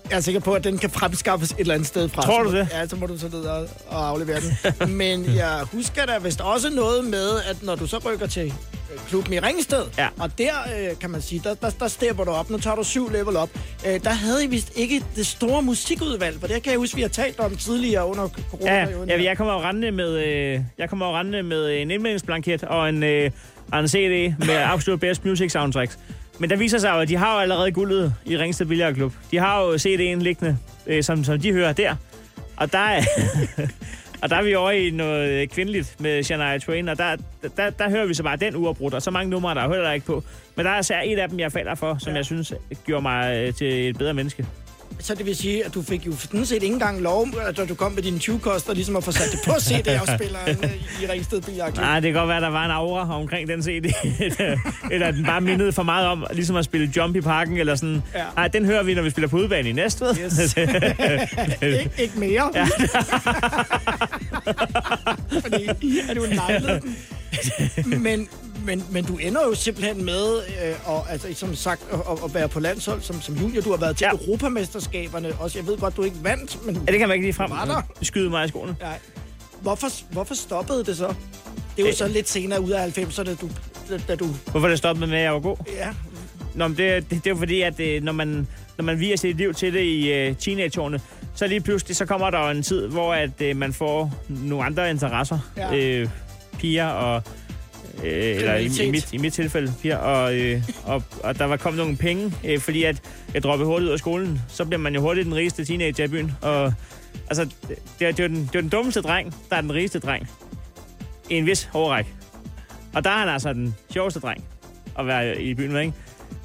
Jeg er sikker på, at den kan fremskaffes et eller andet sted fra. Tror du det? Ja, så må du så ned og, og aflevere den. Men jeg husker der vist også noget med, at når du så rykker til øh, klubben i Ringsted, Ja. og der øh, kan man sige, der, der, der stepper du op. Nu tager du syv level op. Øh, der havde I vist ikke det store musikudvalg, for det kan jeg huske, vi har talt om tidligere under Ja, coronaperioden. ja, jeg kommer jo rendende med, øh, jeg kommer jo rendende med en indmeldingsblanket og en, øh, og en CD med absolut best music soundtracks. Men der viser sig jo, at de har jo allerede guldet i Ringsted Billardklub. De har jo CD'en liggende, øh, som, som de hører der. Og der er, og der er vi over i noget kvindeligt med Shania Twain, og der, der, der hører vi så bare den uafbrudt, og så mange numre, der hører der ikke på. Men der er så et af dem, jeg falder for, som ja. jeg synes gjorde mig øh, til et bedre menneske. Så det vil sige, at du fik jo sådan set ikke engang lov, da du kom med dine 20 koster, ligesom at få sat det på CD-afspilleren øh, i Ringsted Billardklub. Nej, det kan godt være, der var en aura omkring den CD. eller at den bare mindede for meget om, ligesom at spille Jump i parken, eller sådan. Ja. Nej, den hører vi, når vi spiller på udebane i Næstved. Yes. ikke, ikke mere. Ja. Fordi er du den. Men, men, men du ender jo simpelthen med, øh, og, altså, som sagt, at, at være på landshold som, som junior. Du har været til Ja. Europamesterskaberne også. Jeg ved godt, du ikke vandt, men Ja, det kan man ikke lige frem Var der? skyde mig i skoene. ja. hvorfor, hvorfor stoppede det så? Det er jo Øh. så lidt senere ud af 90'erne, du, da, du... Hvorfor det stoppede med, at jeg var god? Ja, Nå, men det, det, det er jo fordi, at øh, når man, når man viger sit liv til det i øh, teenageårene, så lige pludselig, så kommer der jo en tid, hvor at, øh, man får nogle andre interesser. Ja. Øh, piger og... Øh, eller i, i, mit, i mit tilfælde piger, og, øh, og, og der var kommet nogle penge, øh, fordi at jeg droppede hurtigt ud af skolen, så bliver man jo hurtigt den rigeste teenager i byen. Og, altså, det, det, er, den, det er den dummeste dreng, der er den rigeste dreng. I en vis overræk. Og der er han altså den sjoveste dreng at være i byen med, ikke?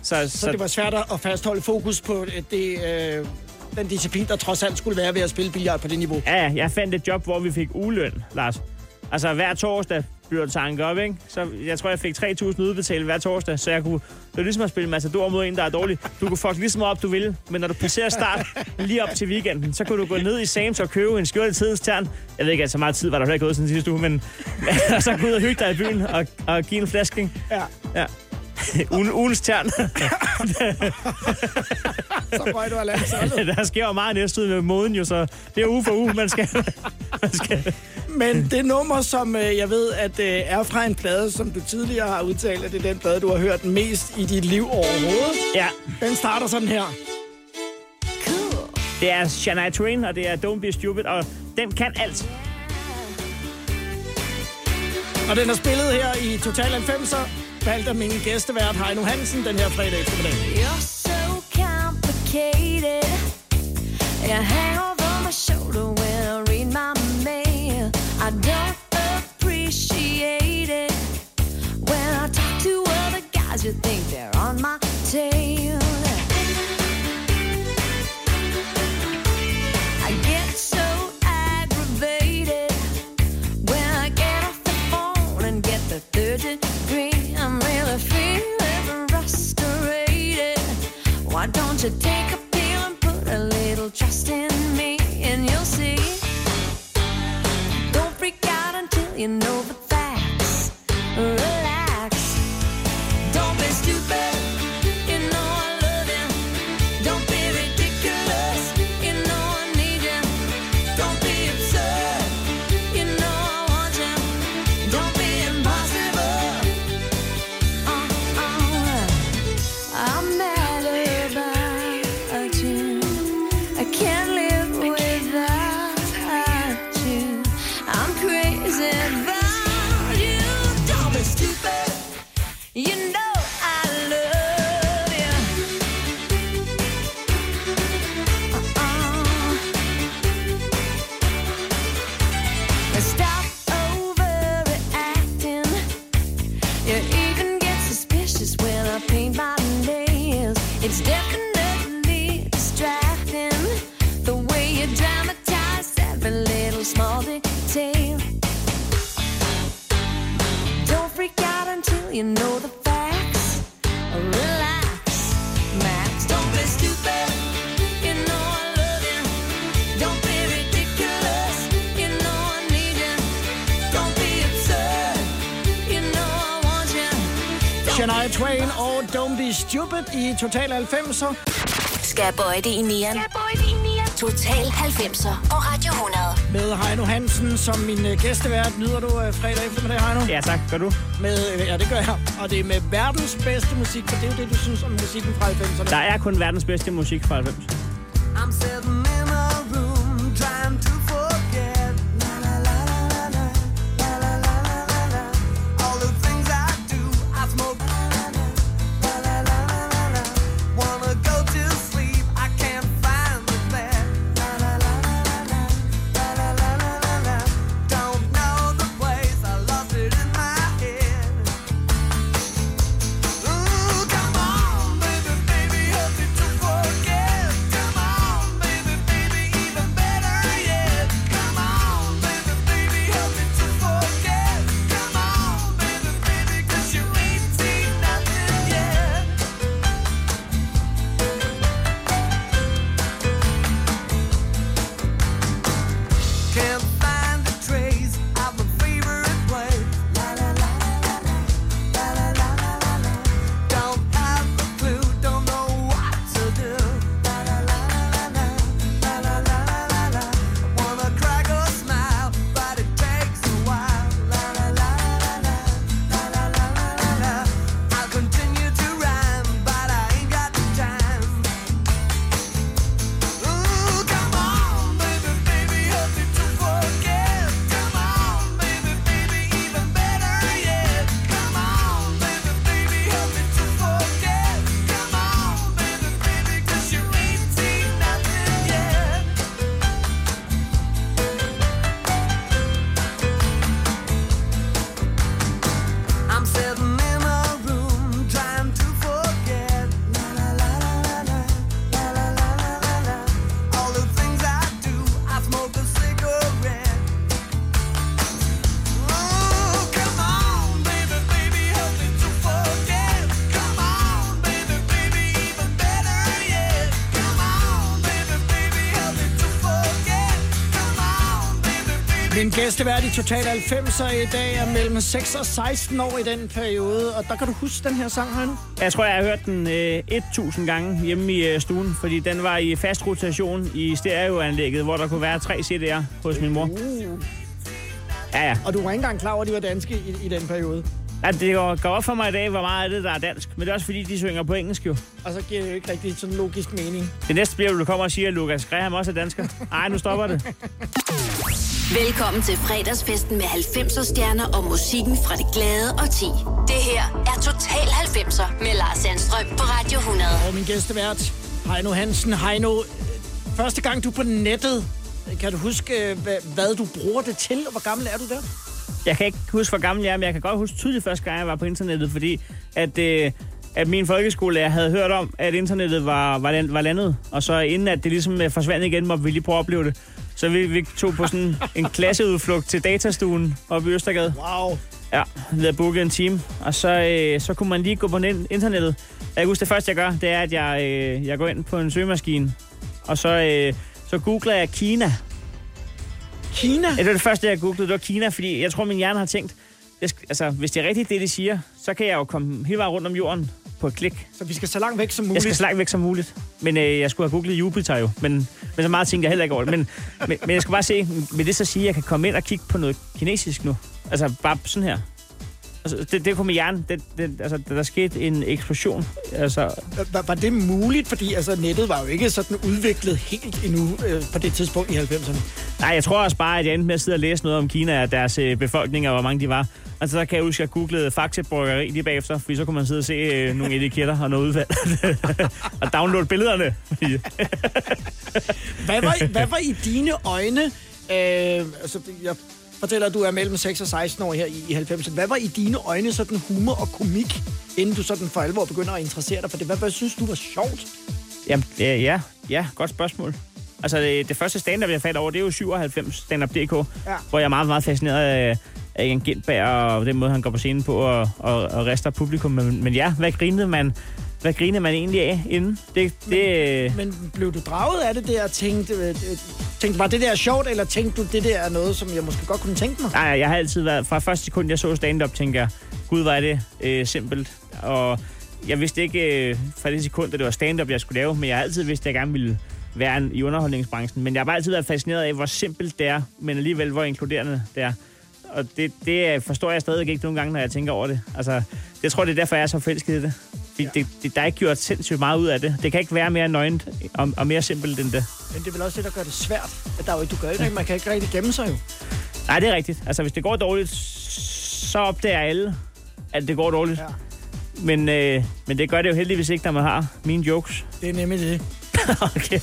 Så, så det var svært at fastholde fokus på det, øh, den disciplin, der trods alt skulle være ved at spille billard på det niveau. Ja, jeg fandt et job, hvor vi fik ugeløn, Lars. Altså hver torsdag bliver det tanket op, ikke? Så jeg tror, jeg fik 3.000 udbetalt hver torsdag, så jeg kunne... Det var ligesom at spille Matador mod en, der er dårlig. Du kunne fuck lige så meget op, du ville, men når du passerer start lige op til weekenden, så kunne du gå ned i Sam's og købe en skjorte tidens tern. Jeg ved ikke, at så meget tid var der heller ikke gået siden sidste uge, men så gå ud og hygge dig i byen og, og give en flaske, ikke? Ja. Ja. Ugen, ugens tern. Så røg du af landet. der sker jo meget næste ud med moden, jo, så det er uge for uge, man skal... man skal Men det nummer, som øh, jeg ved, at øh, er fra en plade, som du tidligere har udtalt, at det er den plade, du har hørt mest i dit liv overhovedet. ja, Den starter sådan her. Det er Shania Twain, og det er Don't Be Stupid, og den kan alt. Og den er spillet her i Total 90'er, valgt af min gæstevært Heino Hansen den her fredag eftermiddag. You're so complicated. You hang over my shoulder when I read my mail. I don't appreciate it. When I talk to other guys, you think they're on my tail. Why take a pill and put a little trust in me and you'll see? Don't freak out until you know the i Total 90'er. Skal bøje det i nieren? Total 90'er på Radio 100. Med Heino Hansen som min øh, gæstevært. Nyder du øh, fredag eftermiddag, Heino? Ja, tak. Gør du? Med, øh, ja, det gør jeg. Og det er med verdens bedste musik, for det er jo det, du synes om musikken fra 90'erne. Der er kun verdens bedste musik fra 90. gæstevært i Total 90'er i dag er mellem 6 og 16 år i den periode. Og der kan du huske den her sang, Heino? Jeg tror, jeg har hørt den øh, 1000 gange hjemme i øh, stuen, fordi den var i fast rotation i stereoanlægget, hvor der kunne være tre CD'er hos min mor. Ja, ja. Og du var ikke engang klar over, at de var danske i, i den periode. ja det går, går op for mig i dag, hvor meget af det, der er dansk. Men det er også fordi, de synger på engelsk jo. Og så giver det jo ikke rigtig sådan logisk mening. Det næste bliver, at du kommer og siger, at Lukas Graham også er dansker. Ej, nu stopper det. Velkommen til fredagsfesten med 90'er stjerner og musikken fra det glade og 10. Det her er Total 90'er med Lars Sandstrøm på Radio 100. Og min gæstevært, Heino Hansen. Heino, første gang du er på nettet, kan du huske, øh, hvad, hvad du bruger det til, og hvor gammel er du der? Jeg kan ikke huske, hvor gammel jeg er, men jeg kan godt huske tydeligt første gang, jeg var på internettet, fordi at, øh, at min folkeskolelærer havde hørt om, at internettet var, var, var landet. Og så inden at det ligesom øh, forsvandt igen, måtte vi lige prøve at opleve det. Så vi, vi tog på sådan en klasseudflugt til datastuen oppe i Østergade. Wow. Ja, vi havde booket en time, og så, øh, så kunne man lige gå på net- internettet. Jeg kan huske, det første, jeg gør, det er, at jeg, øh, jeg går ind på en søgemaskine, og så, øh, så googler jeg Kina. Kina? Ja, det var det første, jeg googlede, det var Kina, fordi jeg tror, min hjerne har tænkt, det, altså, hvis det er rigtigt, det de siger, så kan jeg jo komme hele vejen rundt om jorden på et klik. Så vi skal så langt væk som muligt. Jeg skal så langt væk som muligt. Men øh, jeg skulle have googlet Jupiter jo. Men, men så meget tænkte jeg heller ikke over det. Men, men, men jeg skulle bare se, vil det så sige, at jeg kan komme ind og kigge på noget kinesisk nu? Altså bare sådan her. Altså, det, det kunne med hjernen, det, det, altså, der skete en eksplosion. Altså, Var, var det muligt? Fordi altså, nettet var jo ikke sådan udviklet helt endnu øh, på det tidspunkt i 90'erne. nej, jeg tror også bare, at jeg endte med at sidde og læse noget om Kina og deres øh, befolkning, og hvor mange de var. Altså, der kan jeg huske, at jeg googlede Faxe Bryggeri lige bagefter, fordi så kunne man sidde og se øh, nogle etiketter og noget udvalg. og downloade billederne. Hvad var, hvad var i dine øjne... Øh, altså, jeg fortæller, at du er mellem 6 og 16 år her i, i 90'erne. Hvad var i dine øjne sådan humor og komik, inden du sådan for alvor begynder at interessere dig for det? Hvad, hvad synes du var sjovt? Jamen, ja, ja, ja, godt spørgsmål. Altså, det, det første stand-up, jeg faldt over, det er jo 97 stand-up.dk, ja. hvor jeg er meget, meget fascineret af, af Jan Gindberg og den måde, han går på scenen på og, og, og rester publikum. Men, men ja, hvad grinede man, hvad grinede man egentlig af inden? Det, det, Men blev du draget af det der og tænkte, øh, tænkte, var det der sjovt, eller tænkte du, det der er noget, som jeg måske godt kunne tænke mig? Nej, jeg har altid været, fra første sekund, jeg så stand-up, tænker jeg, gud, er det øh, simpelt. og jeg vidste ikke øh, fra det sekund, at det var stand-up, jeg skulle lave, men jeg har altid vidst, at jeg gerne ville være en, i underholdningsbranchen. Men jeg har bare altid været fascineret af, hvor simpelt det er, men alligevel hvor inkluderende det er. Og det, det forstår jeg stadig ikke nogle gange, når jeg tænker over det. Altså, jeg tror, det er derfor, jeg er så forelsket i det. Fordi det, det, der er ikke gjort sindssygt meget ud af det. Det kan ikke være mere nøgent og, og mere simpelt end det. Men det er vel også det, der gør det svært. At der er jo, du gør ikke, man kan ikke rigtig gemme sig jo. Nej, det er rigtigt. Altså, hvis det går dårligt, så opdager alle, at det går dårligt. Ja. Men, øh, men det gør det jo heldigvis ikke, når man har mine jokes. Det er nemlig det. okay,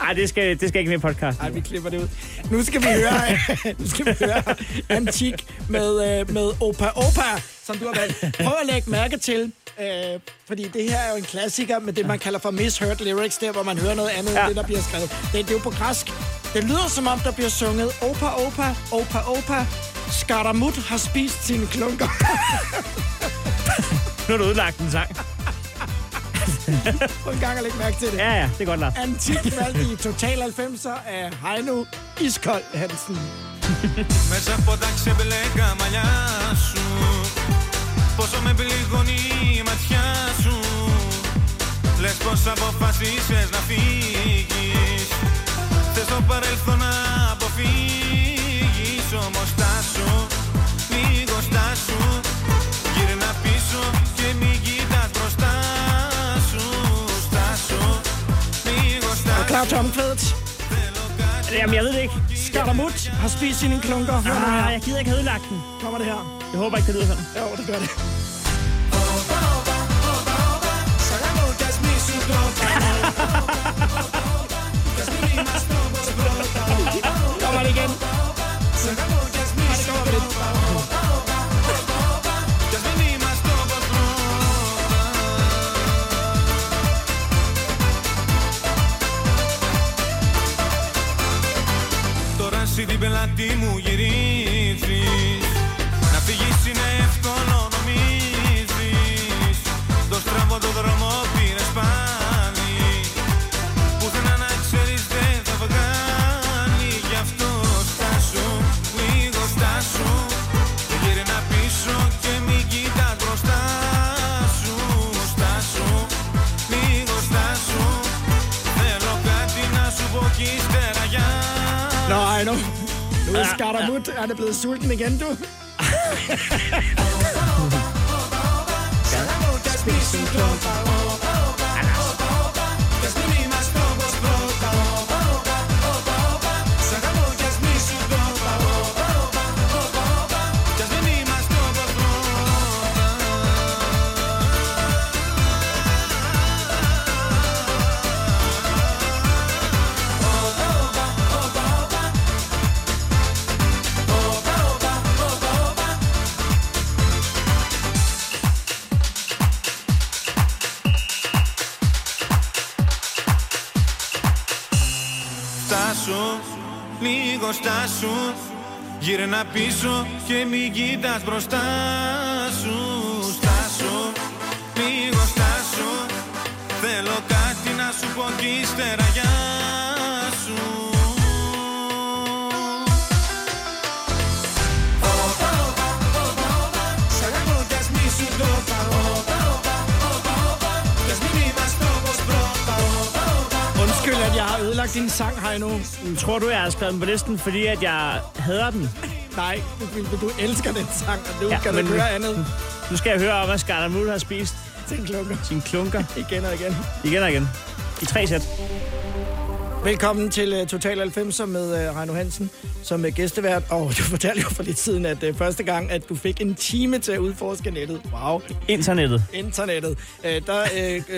Ej, det skal, det skal ikke med podcast. Nej, vi klipper det ud. Nu skal vi høre, nu skal vi høre Antik med, øh, med Opa Opa, som du har valgt. Prøv at lægge mærke til, øh, fordi det her er jo en klassiker med det, man kalder for misheard lyrics, der hvor man hører noget andet. Ja. end det, der bliver skrevet. Det, det er jo på græsk. Det lyder som om, der bliver sunget Opa Opa, Opa Opa, Skaramut har spist sine klunker. Nu har du udlagt en sang. Prøv en gang at lægge mærke til det. Ja, ja, det er godt, Lars. Antik valgt i Total 90'er af Heino Iskold Hansen. Μέσα από τα ξεμπλέκα μαλλιά σου Πόσο με πληγώνει η ματιά σου Λες πως αποφασίσες να φύγεις Θες το παρελθόν να αποφύγεις Όμως στάσου, λίγο στάσου Γύρνα πίσω και μην af tomkvædet. Jamen, jeg ved det ikke. Skalamut har spist sine klunker. Nej, jeg gider ikke have den. Kommer det her. Jeg håber ikke, det lyder sådan. Jo, det gør det. Skaramut. Han er blevet sulten igen, du. ένα πίσω και μην κοιτάς μπροστά σου Στάσω, λίγο στάσω Θέλω κάτι να σου πω κι ύστερα γεια σου Όπα, όπα, όπα, όπα Σ' αγαπώ κι ας μη σου το πάω Όπα, όπα, όπα, όπα Κι ας μην είμαστε όπως πρώτα Όπα, όπα, Undskyld, at jeg har ødelagt din sang, Heino. Tror du, jeg har skrevet dem på listen, fordi at jeg hader den? Nej, du, du elsker den sang, og nu Ja, kan men- du høre andet. Nu skal jeg høre om, at Skarlamul har spist Til klunker. sine klunker Igen og igen. igen og igen. I tre sæt. Velkommen til uh, Total 90'er med uh, Heino Hansen som uh, gæstevært. Og du fortalte jo for lidt siden, at uh, første gang, at du fik en time til at udforske nettet. Wow. Internettet. Internettet. Uh, der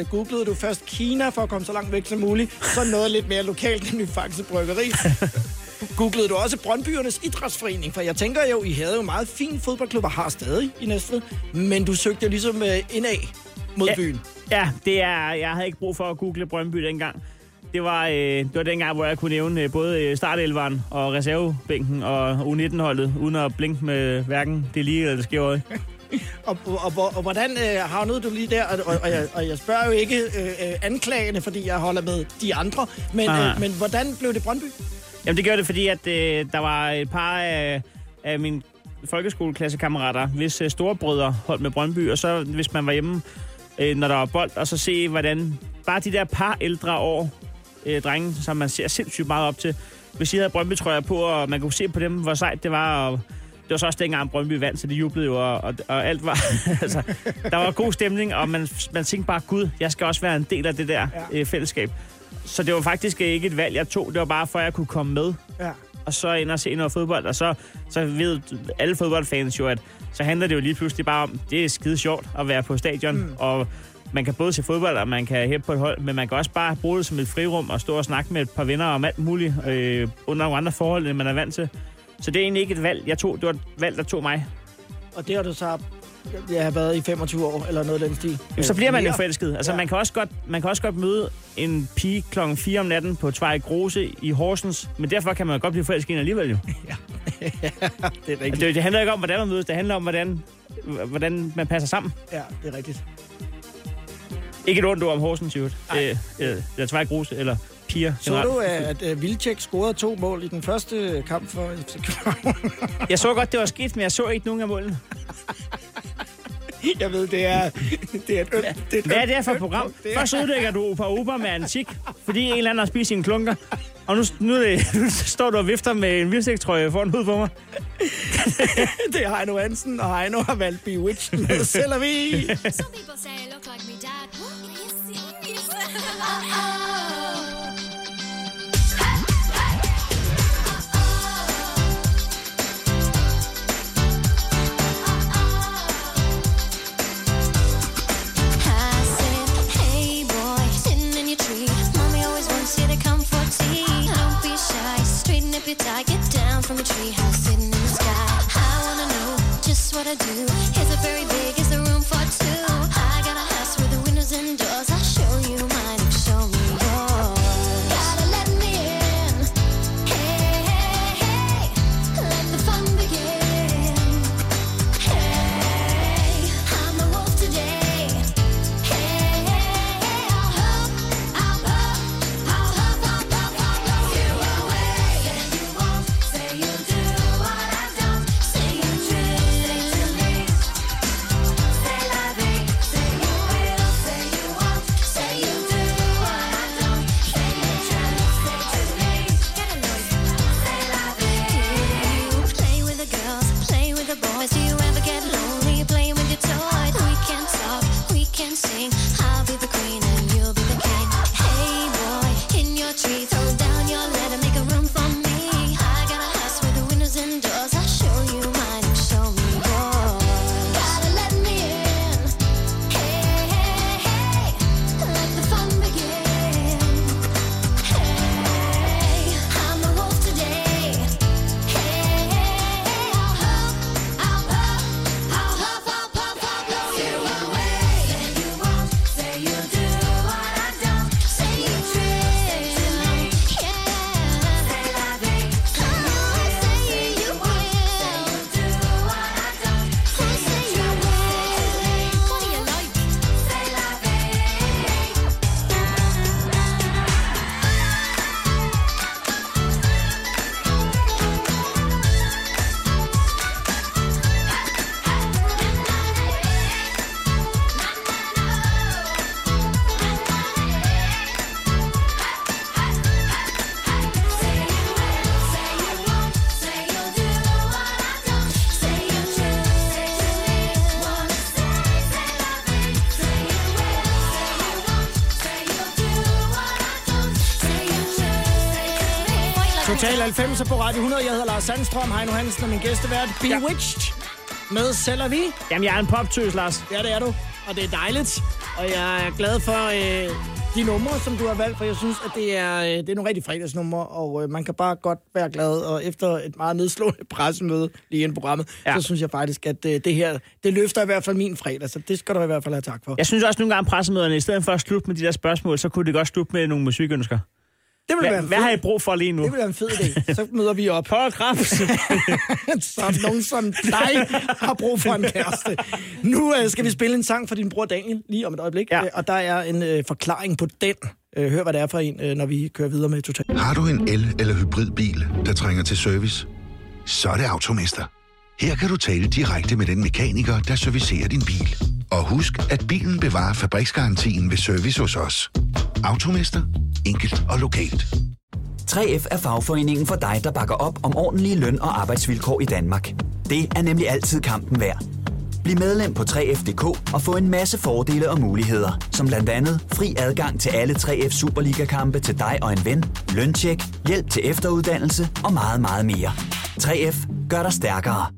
uh, googlede du først Kina for at komme så langt væk som muligt. Så noget lidt mere lokalt, nemlig Faxe Bryggeri. Googlede du også Brøndbyernes Idrætsforening? For jeg tænker jo, I havde jo meget fin fodboldklub og har stadig i Næstved. Men du søgte jo ligesom uh, indad mod Ja. byen. Ja, det er, jeg havde ikke brug for at google Brøndby dengang. Det var, øh, det var dengang, hvor jeg kunne nævne øh, både øh, startelveren og reservebænken og U19-holdet, uden at blinke med hverken det lige eller det skæve Og, og, og, og, hvordan øh, havnede du lige der? Og, og, og, jeg, og jeg spørger jo ikke øh, øh, anklagende, fordi jeg holder med de andre. Men, Nej. øh, men hvordan blev det Brøndby? Jamen det gjorde det, fordi at øh, der var et par af, af mine folkeskolekassekammerater, hvis øh, storebrødre holdt med Brøndby, og så hvis man var hjemme, øh, når der var bold, og så se, hvordan bare de der par ældre år, øh, drenge, som man ser sindssygt meget op til, hvis de havde Brøndby-trøjer på, og man kunne se på dem, hvor sejt det var, og det var så også dengang Brøndby vandt, så de jublede jo, og, og, og alt var... altså, der var god stemning, og man, man tænkte bare, gud, jeg skal også være en del af det der ja. øh, fællesskab. Så det var faktisk ikke et valg, jeg tog. Det var bare for, at jeg kunne komme med. Ja. Og så ind og se noget fodbold. Og så, så ved alle fodboldfans jo, at så handler det jo lige pludselig bare om, det er skide sjovt at være på stadion. Mm. Og man kan både se fodbold, og man kan hæppe på et hold, men man kan også bare bruge det som et frirum og stå og snakke med et par venner om alt muligt øh, under nogle andre forhold, end man er vant til. Så det er egentlig ikke et valg, jeg tog. Det var et valg, der tog mig. Og det har du så jeg har været i 25 år, eller noget af den stil. Jamen, så bliver man jo forelsket. Altså, Ja. ja. man, kan også godt, man kan også godt møde en pige klokken 4 om natten på Tvej Grose i Horsens, men derfor kan man jo godt blive forelsket hende alligevel jo. Det er rigtigt. Altså, det, det handler ikke om, hvordan man mødes, det handler om, hvordan, hvordan man passer sammen. Ja, det er rigtigt. Ikke et ondt ord om Horsens, i øvrigt. Øh, øh, eller Tvej Grose, eller piger. Så generelt. du, at, at Vilcek scorede to mål i den første kamp for FC København? Jeg så godt, det var skidt, men jeg så ikke nogen af målene. Jeg ved, det er... Det er, et, øm- det er et Hvad er det her for et ømt program? Først uddækker du Opa Opa med antik, fordi en eller anden har spist sine klunker. Og nu, nu, det, nu står du og vifter med en vildstæktrøje foran hovedet på mig. det er Heino Hansen, og Heino har valgt Bewitched med vi. Some people say your tie, get down from a tree house sitting in the sky. I wanna know just what I do. Is it very big? Is the room for Total 90 på Radio 100. Jeg hedder Lars Sandstrøm, Heino Hansen og min gæstevært Bewitched med selv vi. Jamen, jeg er en poptøs, Lars. Ja, det er du. Og det er dejligt. Og jeg er glad for øh, de numre, som du har valgt, for jeg synes, at det er, øh, det er nogle rigtig fredagsnumre, og øh, man kan bare godt være glad. Og efter et meget nedslående pressemøde lige inden programmet, ja. Ja. så synes jeg faktisk, at øh, det her, det løfter i hvert fald min fredag, så det skal du i hvert fald have tak for. Jeg synes også nogle gange, pressemøderne, i stedet for at slutte med de der spørgsmål, så kunne det godt slutte med nogle musikønsker. Det vil være Hvad, en hvad fed- har I brug for lige nu? Det vil være en fed idé. Så møder vi op. Hold kraft. som nogen som dig har brug for en kæreste. Nu øh, skal vi spille en sang for din bror Daniel, lige om et øjeblik. Ja. Øh, og der er en øh, forklaring på den. Øh, hør, hvad det er for en, øh, når vi kører videre med Total. Har du en el- eller hybridbil, der trænger til service? Så er det Automester. Her kan du tale direkte med den mekaniker, der servicerer din bil. Og husk, at bilen bevarer fabriksgarantien ved service hos os. Automester. Enkelt og lokalt. 3F er fagforeningen for dig, der bakker op om ordentlige løn- og arbejdsvilkår i Danmark. Det er nemlig altid kampen værd. Bliv medlem på 3F.dk og få en masse fordele og muligheder, som blandt andet fri adgang til alle 3F Superliga-kampe til dig og en ven, løntjek, hjælp til efteruddannelse og meget, meget mere. 3F gør dig stærkere.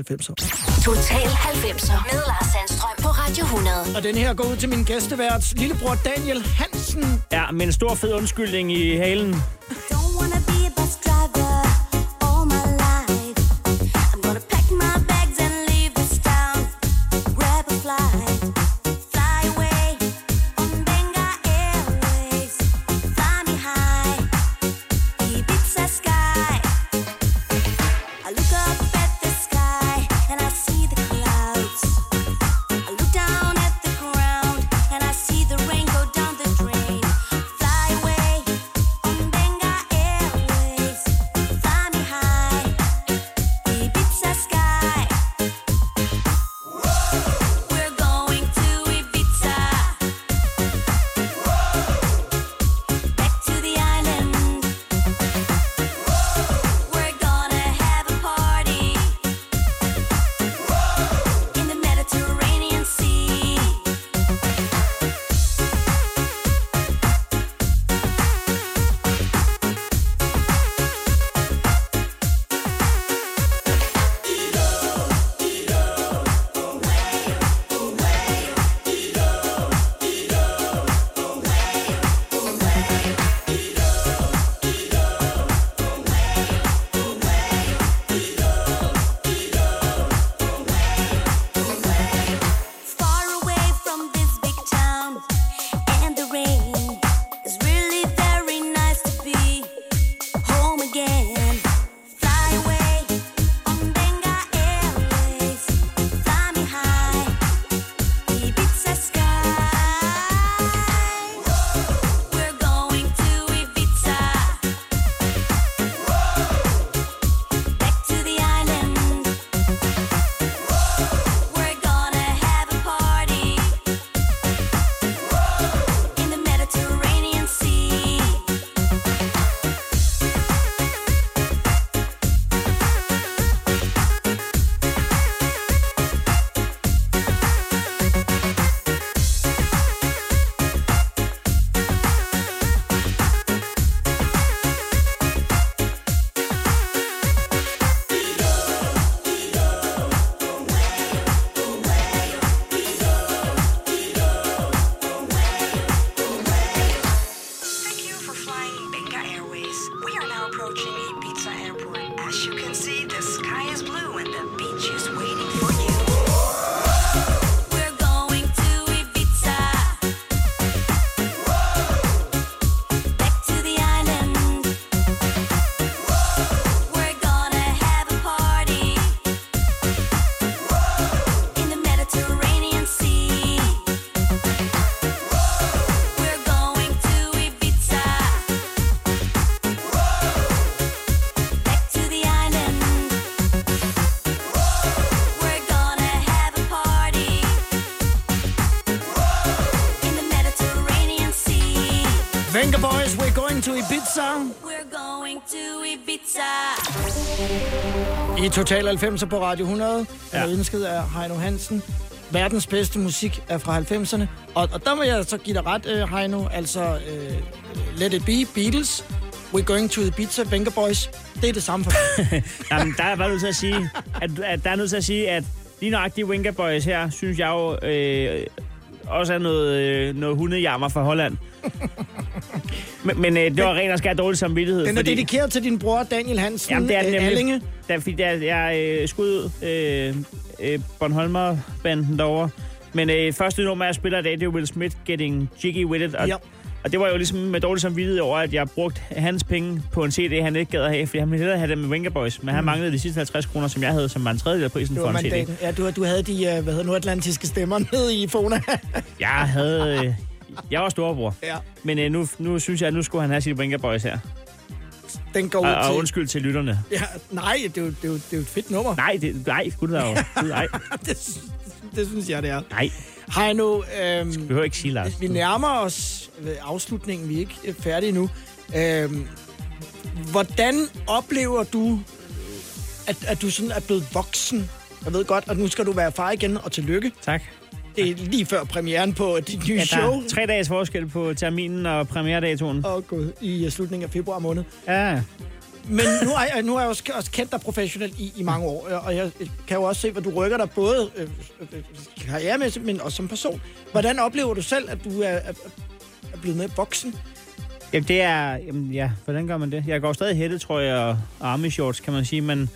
90'er. Total 90'er med Lars Sandstrøm på Radio 100. Og den her går ud til min gæstevært, lillebror Daniel Hansen. Ja, med en stor fed undskyldning i halen. Total 90'er på Radio 100. Ja. Er ønsket af Heino Hansen. Verdens bedste musik er fra 90'erne. Og, og der må jeg så give dig ret, øh, Heino. Altså, øh, Let It Be, Beatles. We're going to Ibiza, Venga Boys. Det er det samme for Jamen, der er bare nødt til at sige, at, at der er nødt til at sige, at lige nøjagtigt Winker Boys her, synes jeg jo øh, også er noget, øh, noget hundejammer fra Holland. Men, men øh, det var rent og skær dårlig samvittighed. Den er dedikeret til din bror Daniel Hansen Jamen, det er den øh, nemlig. Allinge. Der, fordi der, jeg øh, skulle ud øh, øh, Bornholmer-banden derovre. Men øh, første nummer, jeg spiller i dag, det er Will Smith Getting Jiggy With It. Og, Ja. og det var jo ligesom med dårlig samvittighed over, at jeg brugte hans penge på en CD, han ikke gad at have. Fordi han ville hellere have det med Venga Boys. Men han Mm. manglede de sidste 50 kroner, som jeg havde, som var en tredjedel af prisen for en CD. mandaten. Ja, du, du havde de øh, hvad hedder, nordatlantiske stemmer nede i Fona. Jeg havde... Jeg var storebror. Ja. Men øh, nu, nu synes jeg, at nu skulle han have sit Venga Boys her. Den går ud Og, og til... undskyld til lytterne. Ja, nej, det er, jo, det, er jo, det er jo et fedt nummer. Nej, det, nej, gud da jo. Nej. det, det synes jeg, det er. Nej. Heino, øhm, Du behøver ikke sige, Lars. vi nærmer os øh, afslutningen. Vi er ikke øh, færdige nu. Øhm, hvordan oplever du, at, at du sådan er blevet voksen? Jeg ved godt, at nu skal du være far igen, og tillykke. Tak. Det er lige før premieren på dit nye Ja, show. er tre dages forskel på terminen og premieredatoen. Åh, gud, i øh, slutningen af februar måned. Ja. Men nu har jeg, nu har jeg også, også kendt dig professionelt i, i mange år, og jeg kan jo også se, hvor du rykker dig både øh, øh, karrieremæssigt, men også som person. Hvordan oplever du selv, at du er, er, er blevet mere voksen? Jamen, det er... Jamen, ja, hvordan gør man det? Jeg går stadig hætte, tror jeg, og army shorts, kan man sige, men...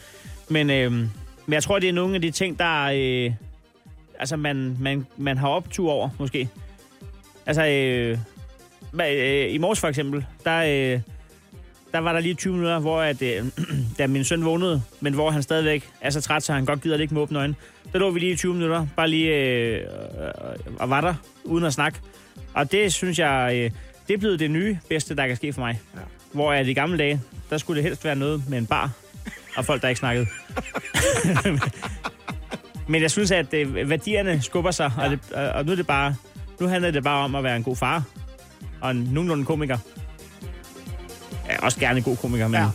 Men, øh, men jeg tror, det er nogle af de ting, der... Øh, altså, man, man, man har optur over, måske. Altså, øh, øh, i morges for eksempel, der... Øh, der var der lige 20 minutter, hvor at, øh, da min søn vågnede, men hvor han stadigvæk er så træt, så han godt gider ikke med åbne øjne. Der lå vi lige i 20 minutter, bare lige øh, øh, og var der, uden at snakke. Og det synes jeg, øh, det er blevet det nye bedste, der kan ske for mig. Ja. Hvor at i gamle dage, der skulle det helst være noget med en bar, og folk, der ikke snakkede. Men jeg synes, at øh, værdierne skubber sig, ja. og, det, og, og nu er det bare, nu handler det bare om at være en god far, og en nogenlunde komiker. Ja, også gerne en god komiker, men, ja.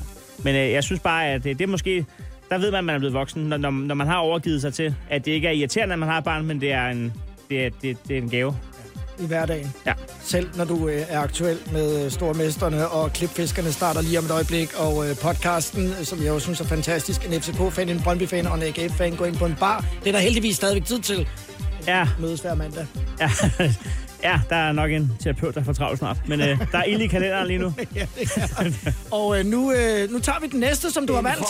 Men øh, jeg synes bare, at det, det er måske... Der ved man, at man er blevet voksen, når, når, når man har overgivet sig til, at det ikke er irriterende, at man har et barn, men det er en, det er, det, det er en gave. I hverdagen. Ja. Selv når du øh, er aktuel med øh, Stormesterne, og Klipfiskerne starter lige om et øjeblik, og øh, podcasten, øh, som jeg jo synes er fantastisk, en FCK-fan, en Brøndby-fan og en AGF-fan, går ind på en bar. Det er der heldigvis stadigvæk tid til. Ja. Mødes hver mandag. Ja, ja der er nok en terapeut, der får travlt snart. Men øh, der er ild i kalenderen lige nu. ja, det er. Og øh, nu, øh, nu tager vi den næste, som du har valgt.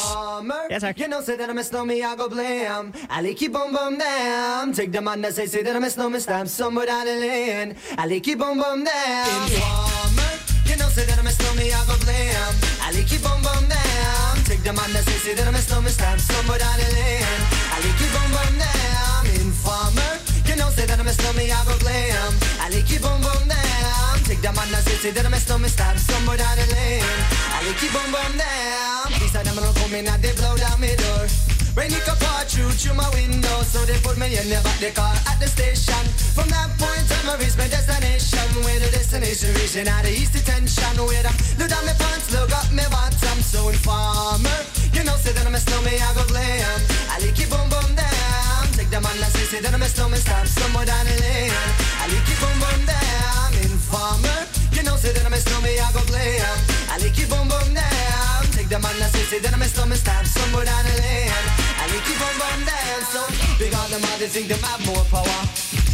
Ja, tak. You know, say that I'm a snowman, I go blam. I like you boom boom damn. Take the man that say, say that I'm a snowman, stamp somewhere down the lane. I like you boom boom damn. Informer. You know, say that I'm a snowman, I go blam. I like you boom boom damn. Take the man that say, say that I'm a snowman, stamp somewhere down the lane. I like you boom boom damn. Informer. Know, say that I'm a snowman, I go blam. I like you boom boom damn. Take the man that say, say that I'm a snowman, stamp somewhere down the lane. I like you boom boom damn. These are them don't come in and they blow down my door. Rain it come pour through through my window, so they put me in the back the car at the station. From that point on, I reach my destination. Where the destination reaching out the east detention. Where them look down my pants, look up my bottom. So informer, you know, say that I'm a snowman, I go glam. I like it boom boom down. Take the man that say, say that I'm a snowman, stop somewhere down the lane. I like it boom boom down. Informer, you know, say that I'm a snowman, I go glam. I like it boom boom down. Take the man that say, say that I'm a snowman, stop somewhere down the lane. I like it boom boom down. So big on them, they think them have more power.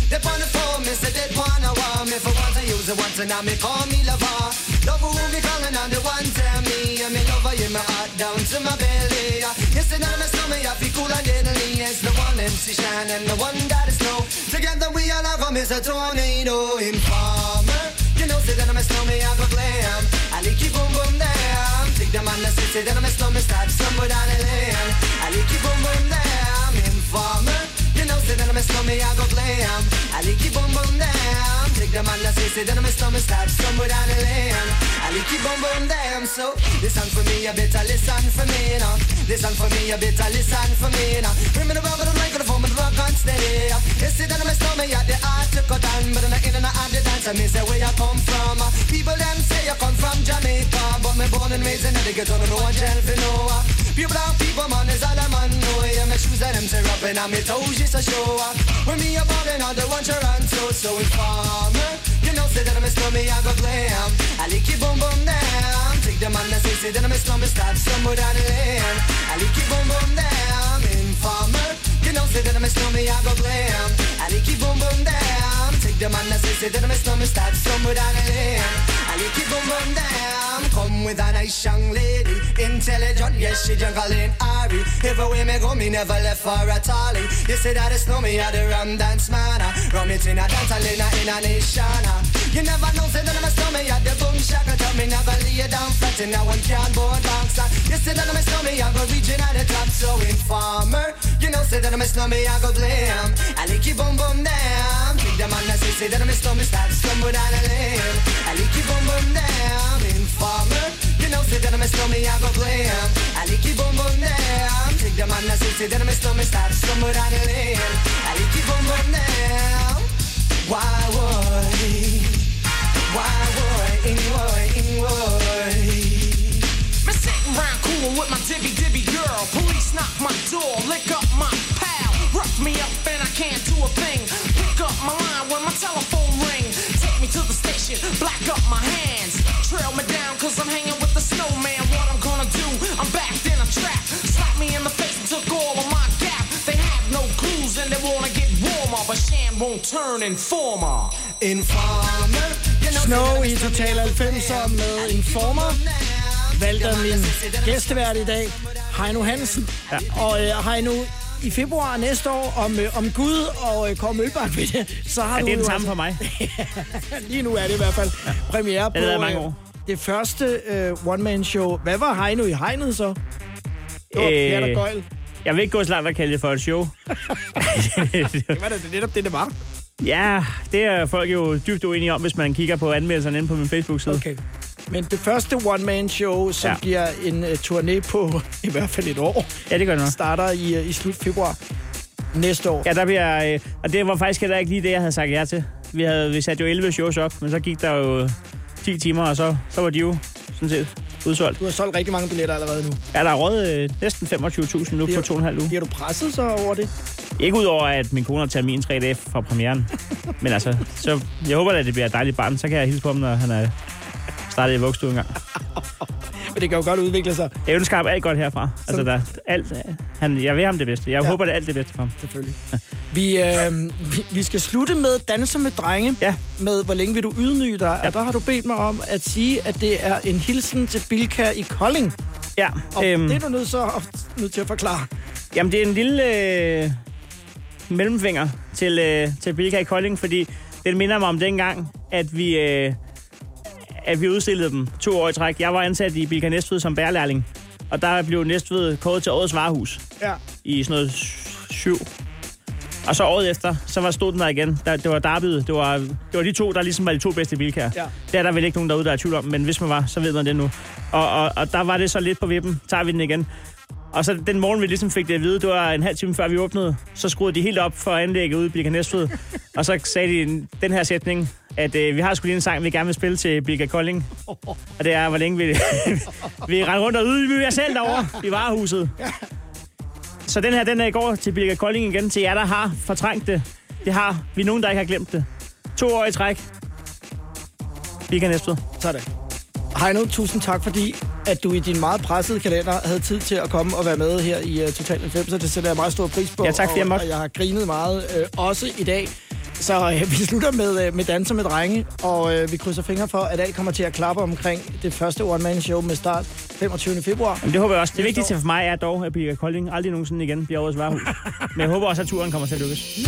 They on the phone, me say they wanna want me for once I use it once and now me call me lover. Love who me calling on the one tell me and me lover in my heart down to my belly. Yes, and I'm a snowman, I feel cool and deadly. It's the one MC Shine and the one that is snow. Together we all have a miss a tornado informer. You know, say that I'm a snowman, I go glam. I like you boom boom damn. Take the man that say, say that I'm a snowman, start somewhere down the lane. I like you boom boom damn. Informer. Know, say that I'm a snowman, I go glam. I like you boom boom damn. Take the man that say, say that I'm a snowman, start somewhere down the lane. I like you boom boom damn. So listen for me, you better listen for me now. Listen for me, you better listen for me now. Bring me the rubber, the microphone, but the rock on steady. You say that I'm a snowman, yeah, the art to cut down, but I'm not in and out the dance. I mean, say where you come from. People them say you come from Jamaica, but me born and raised in the ghetto, no one shall for know. Pure brown people, man, is all I'm on. know. Yeah, my shoes and them up and I'm toes just a show. When me a ballin', all the one Toronto, so informer. You know, say that I'm a snowman, I go glam. I like you boom boom down. Take the man that say, say that I'm a snowman, start somewhere down the lane. I like you boom boom down. Informer. You know, say that I'm a snowman, I go glam. I like you boom boom down. Take the man that say, say that I'm a snowman, start somewhere down the lane. I keep on boom down. Come with a nice young lady, intelligent, yes she jungle in Ari. Everywhere me go, me never left for a tally. You say that it's no me at the rum dance man. ah. Rum it in a dance hall in a nation. ah. You never know, say that I'm a stomach at the boom shaka. Tell me never lay down flat in a one can board box. ah. You say that I'm a stomach, I go reaching at the top. So informer, you know, say that I'm a stomach, I go blame. I like it boom down. Big the man that say, say that I'm a stomach, start stumble down a lane. I like it I'm a down. I'm a. I. Why would, why would, would, would. Sitting round coolin' with my dibby dibby girl. Police knock my door, lick up my pal. Rough me up and I can't do a thing. Cause I'm hanging with the snowman. What I'm gonna do, I'm backed in a trap. Slap me in the face and took all of my gap. They have no clues and they wanna get warmer. But Shan won't turn informer. Informer, Snow i Total 90'er med Informer. Valgte min gæstevært i dag, Heino Hansen. Ja. Og øh, Heino, i februar næste år, om, øh, om Gud og øh, Kåre Mølbak ved det, så har Ja, du det er den samme for mig. Lige nu er det i hvert fald premiere på Det har mange øh, år. Det første øh, one-man-show. Hvad var Heino i hegnet så? Det var og Gøjl. jeg vil ikke gå så langt at kalde det for et show. Det var da netop det, det var. ja, det er folk jo dybt uenige om, hvis man kigger på anmeldelserne inde på min Facebook-side. Okay. Men det første one-man-show, som ja. Bliver en uh, turné på i hvert fald et år, Ja, det gør det nok. starter i, uh, i slut februar næste år. Ja, der bliver... Øh, og det var faktisk heller ikke lige det, jeg havde sagt ja til. Vi, havde, vi satte jo 11 shows op, men så gik der jo 10 timer, og så, så var de jo sådan set udsolgt. Du har solgt rigtig mange billetter allerede nu. Ja, der er råd øh, næsten 25.000 nu på to og en halv uge. Bliver du presset så over det? Ikke udover, at min kone har termin 3 dage fra premieren. Men altså, så jeg håber, at det bliver et dejligt barn. Så kan jeg hilse på ham, når han er startet i vuggestue en gang. Men det kan jo godt udvikle sig. Jeg ønsker ham alt godt herfra. Altså, der, alt, han, jeg vil ham det bedste. Jeg Ja. håber, det er alt det bedste for ham. Selvfølgelig. Vi, øh, vi, vi skal slutte med Danser med drenge. Ja. Med Hvor længe vil du ydmyge dig? Ja. Og der har du bedt mig om at sige, at det er en hilsen til Bilka i Kolding. Ja, Og øhm, det er du nødt, så, nødt til at forklare. Jamen, det er en lille øh, mellemfinger til, øh, til Bilka i Kolding, fordi den minder mig om dengang, at vi, øh, at vi udstillede dem to år i træk. Jeg var ansat i Bilka Næstved som bærlærling, og der blev Næstved kåret til årets varehus Ja. i sådan noget syv. Og så året efter, så var stod den der igen. Der, det var derbyet. Det var, det var de to, der ligesom var de to bedste bilkær. Ja. Det er der vel ikke nogen derude, der er i tvivl om, men hvis man var, så ved man det nu. Og, og, og der var det så lidt på vippen. Tager vi den igen. Og så den morgen, vi ligesom fik det at vide, det var en halv time før vi åbnede, så skruede de helt op for anlægget ude i Bilka Næstved. og så sagde de den her sætning, at øh, vi har sgu lige en sang, vi gerne vil spille til Bilka Kolding. Og det er, hvor længe vi, vi rendte rundt og ydmyge jer selv derovre i varehuset. Så den her, den er i går til Bilka Kolding igen, til jer, der har fortrængt det. Det har vi nogen, der ikke har glemt det. To år i træk. Bilka Næstved. Sådan. Heino, tusind tak, fordi at du i din meget pressede kalender havde tid til at komme og være med her i uh, Total 90, så det sætter jeg meget stor pris på. Ja, tak, jeg og, og jeg har grinet meget, øh, også i dag. Så øh, vi slutter med, øh, med Danser med Drenge, og øh, vi krydser fingre for, at alt kommer til at klappe omkring det første one-man-show med start 25. februar. Jamen, det håber jeg også. Det vigtigste for mig er dog, at Bilka Kolding aldrig nogensinde igen bliver årets varehus. Men jeg håber også, at turen kommer til at lykkes.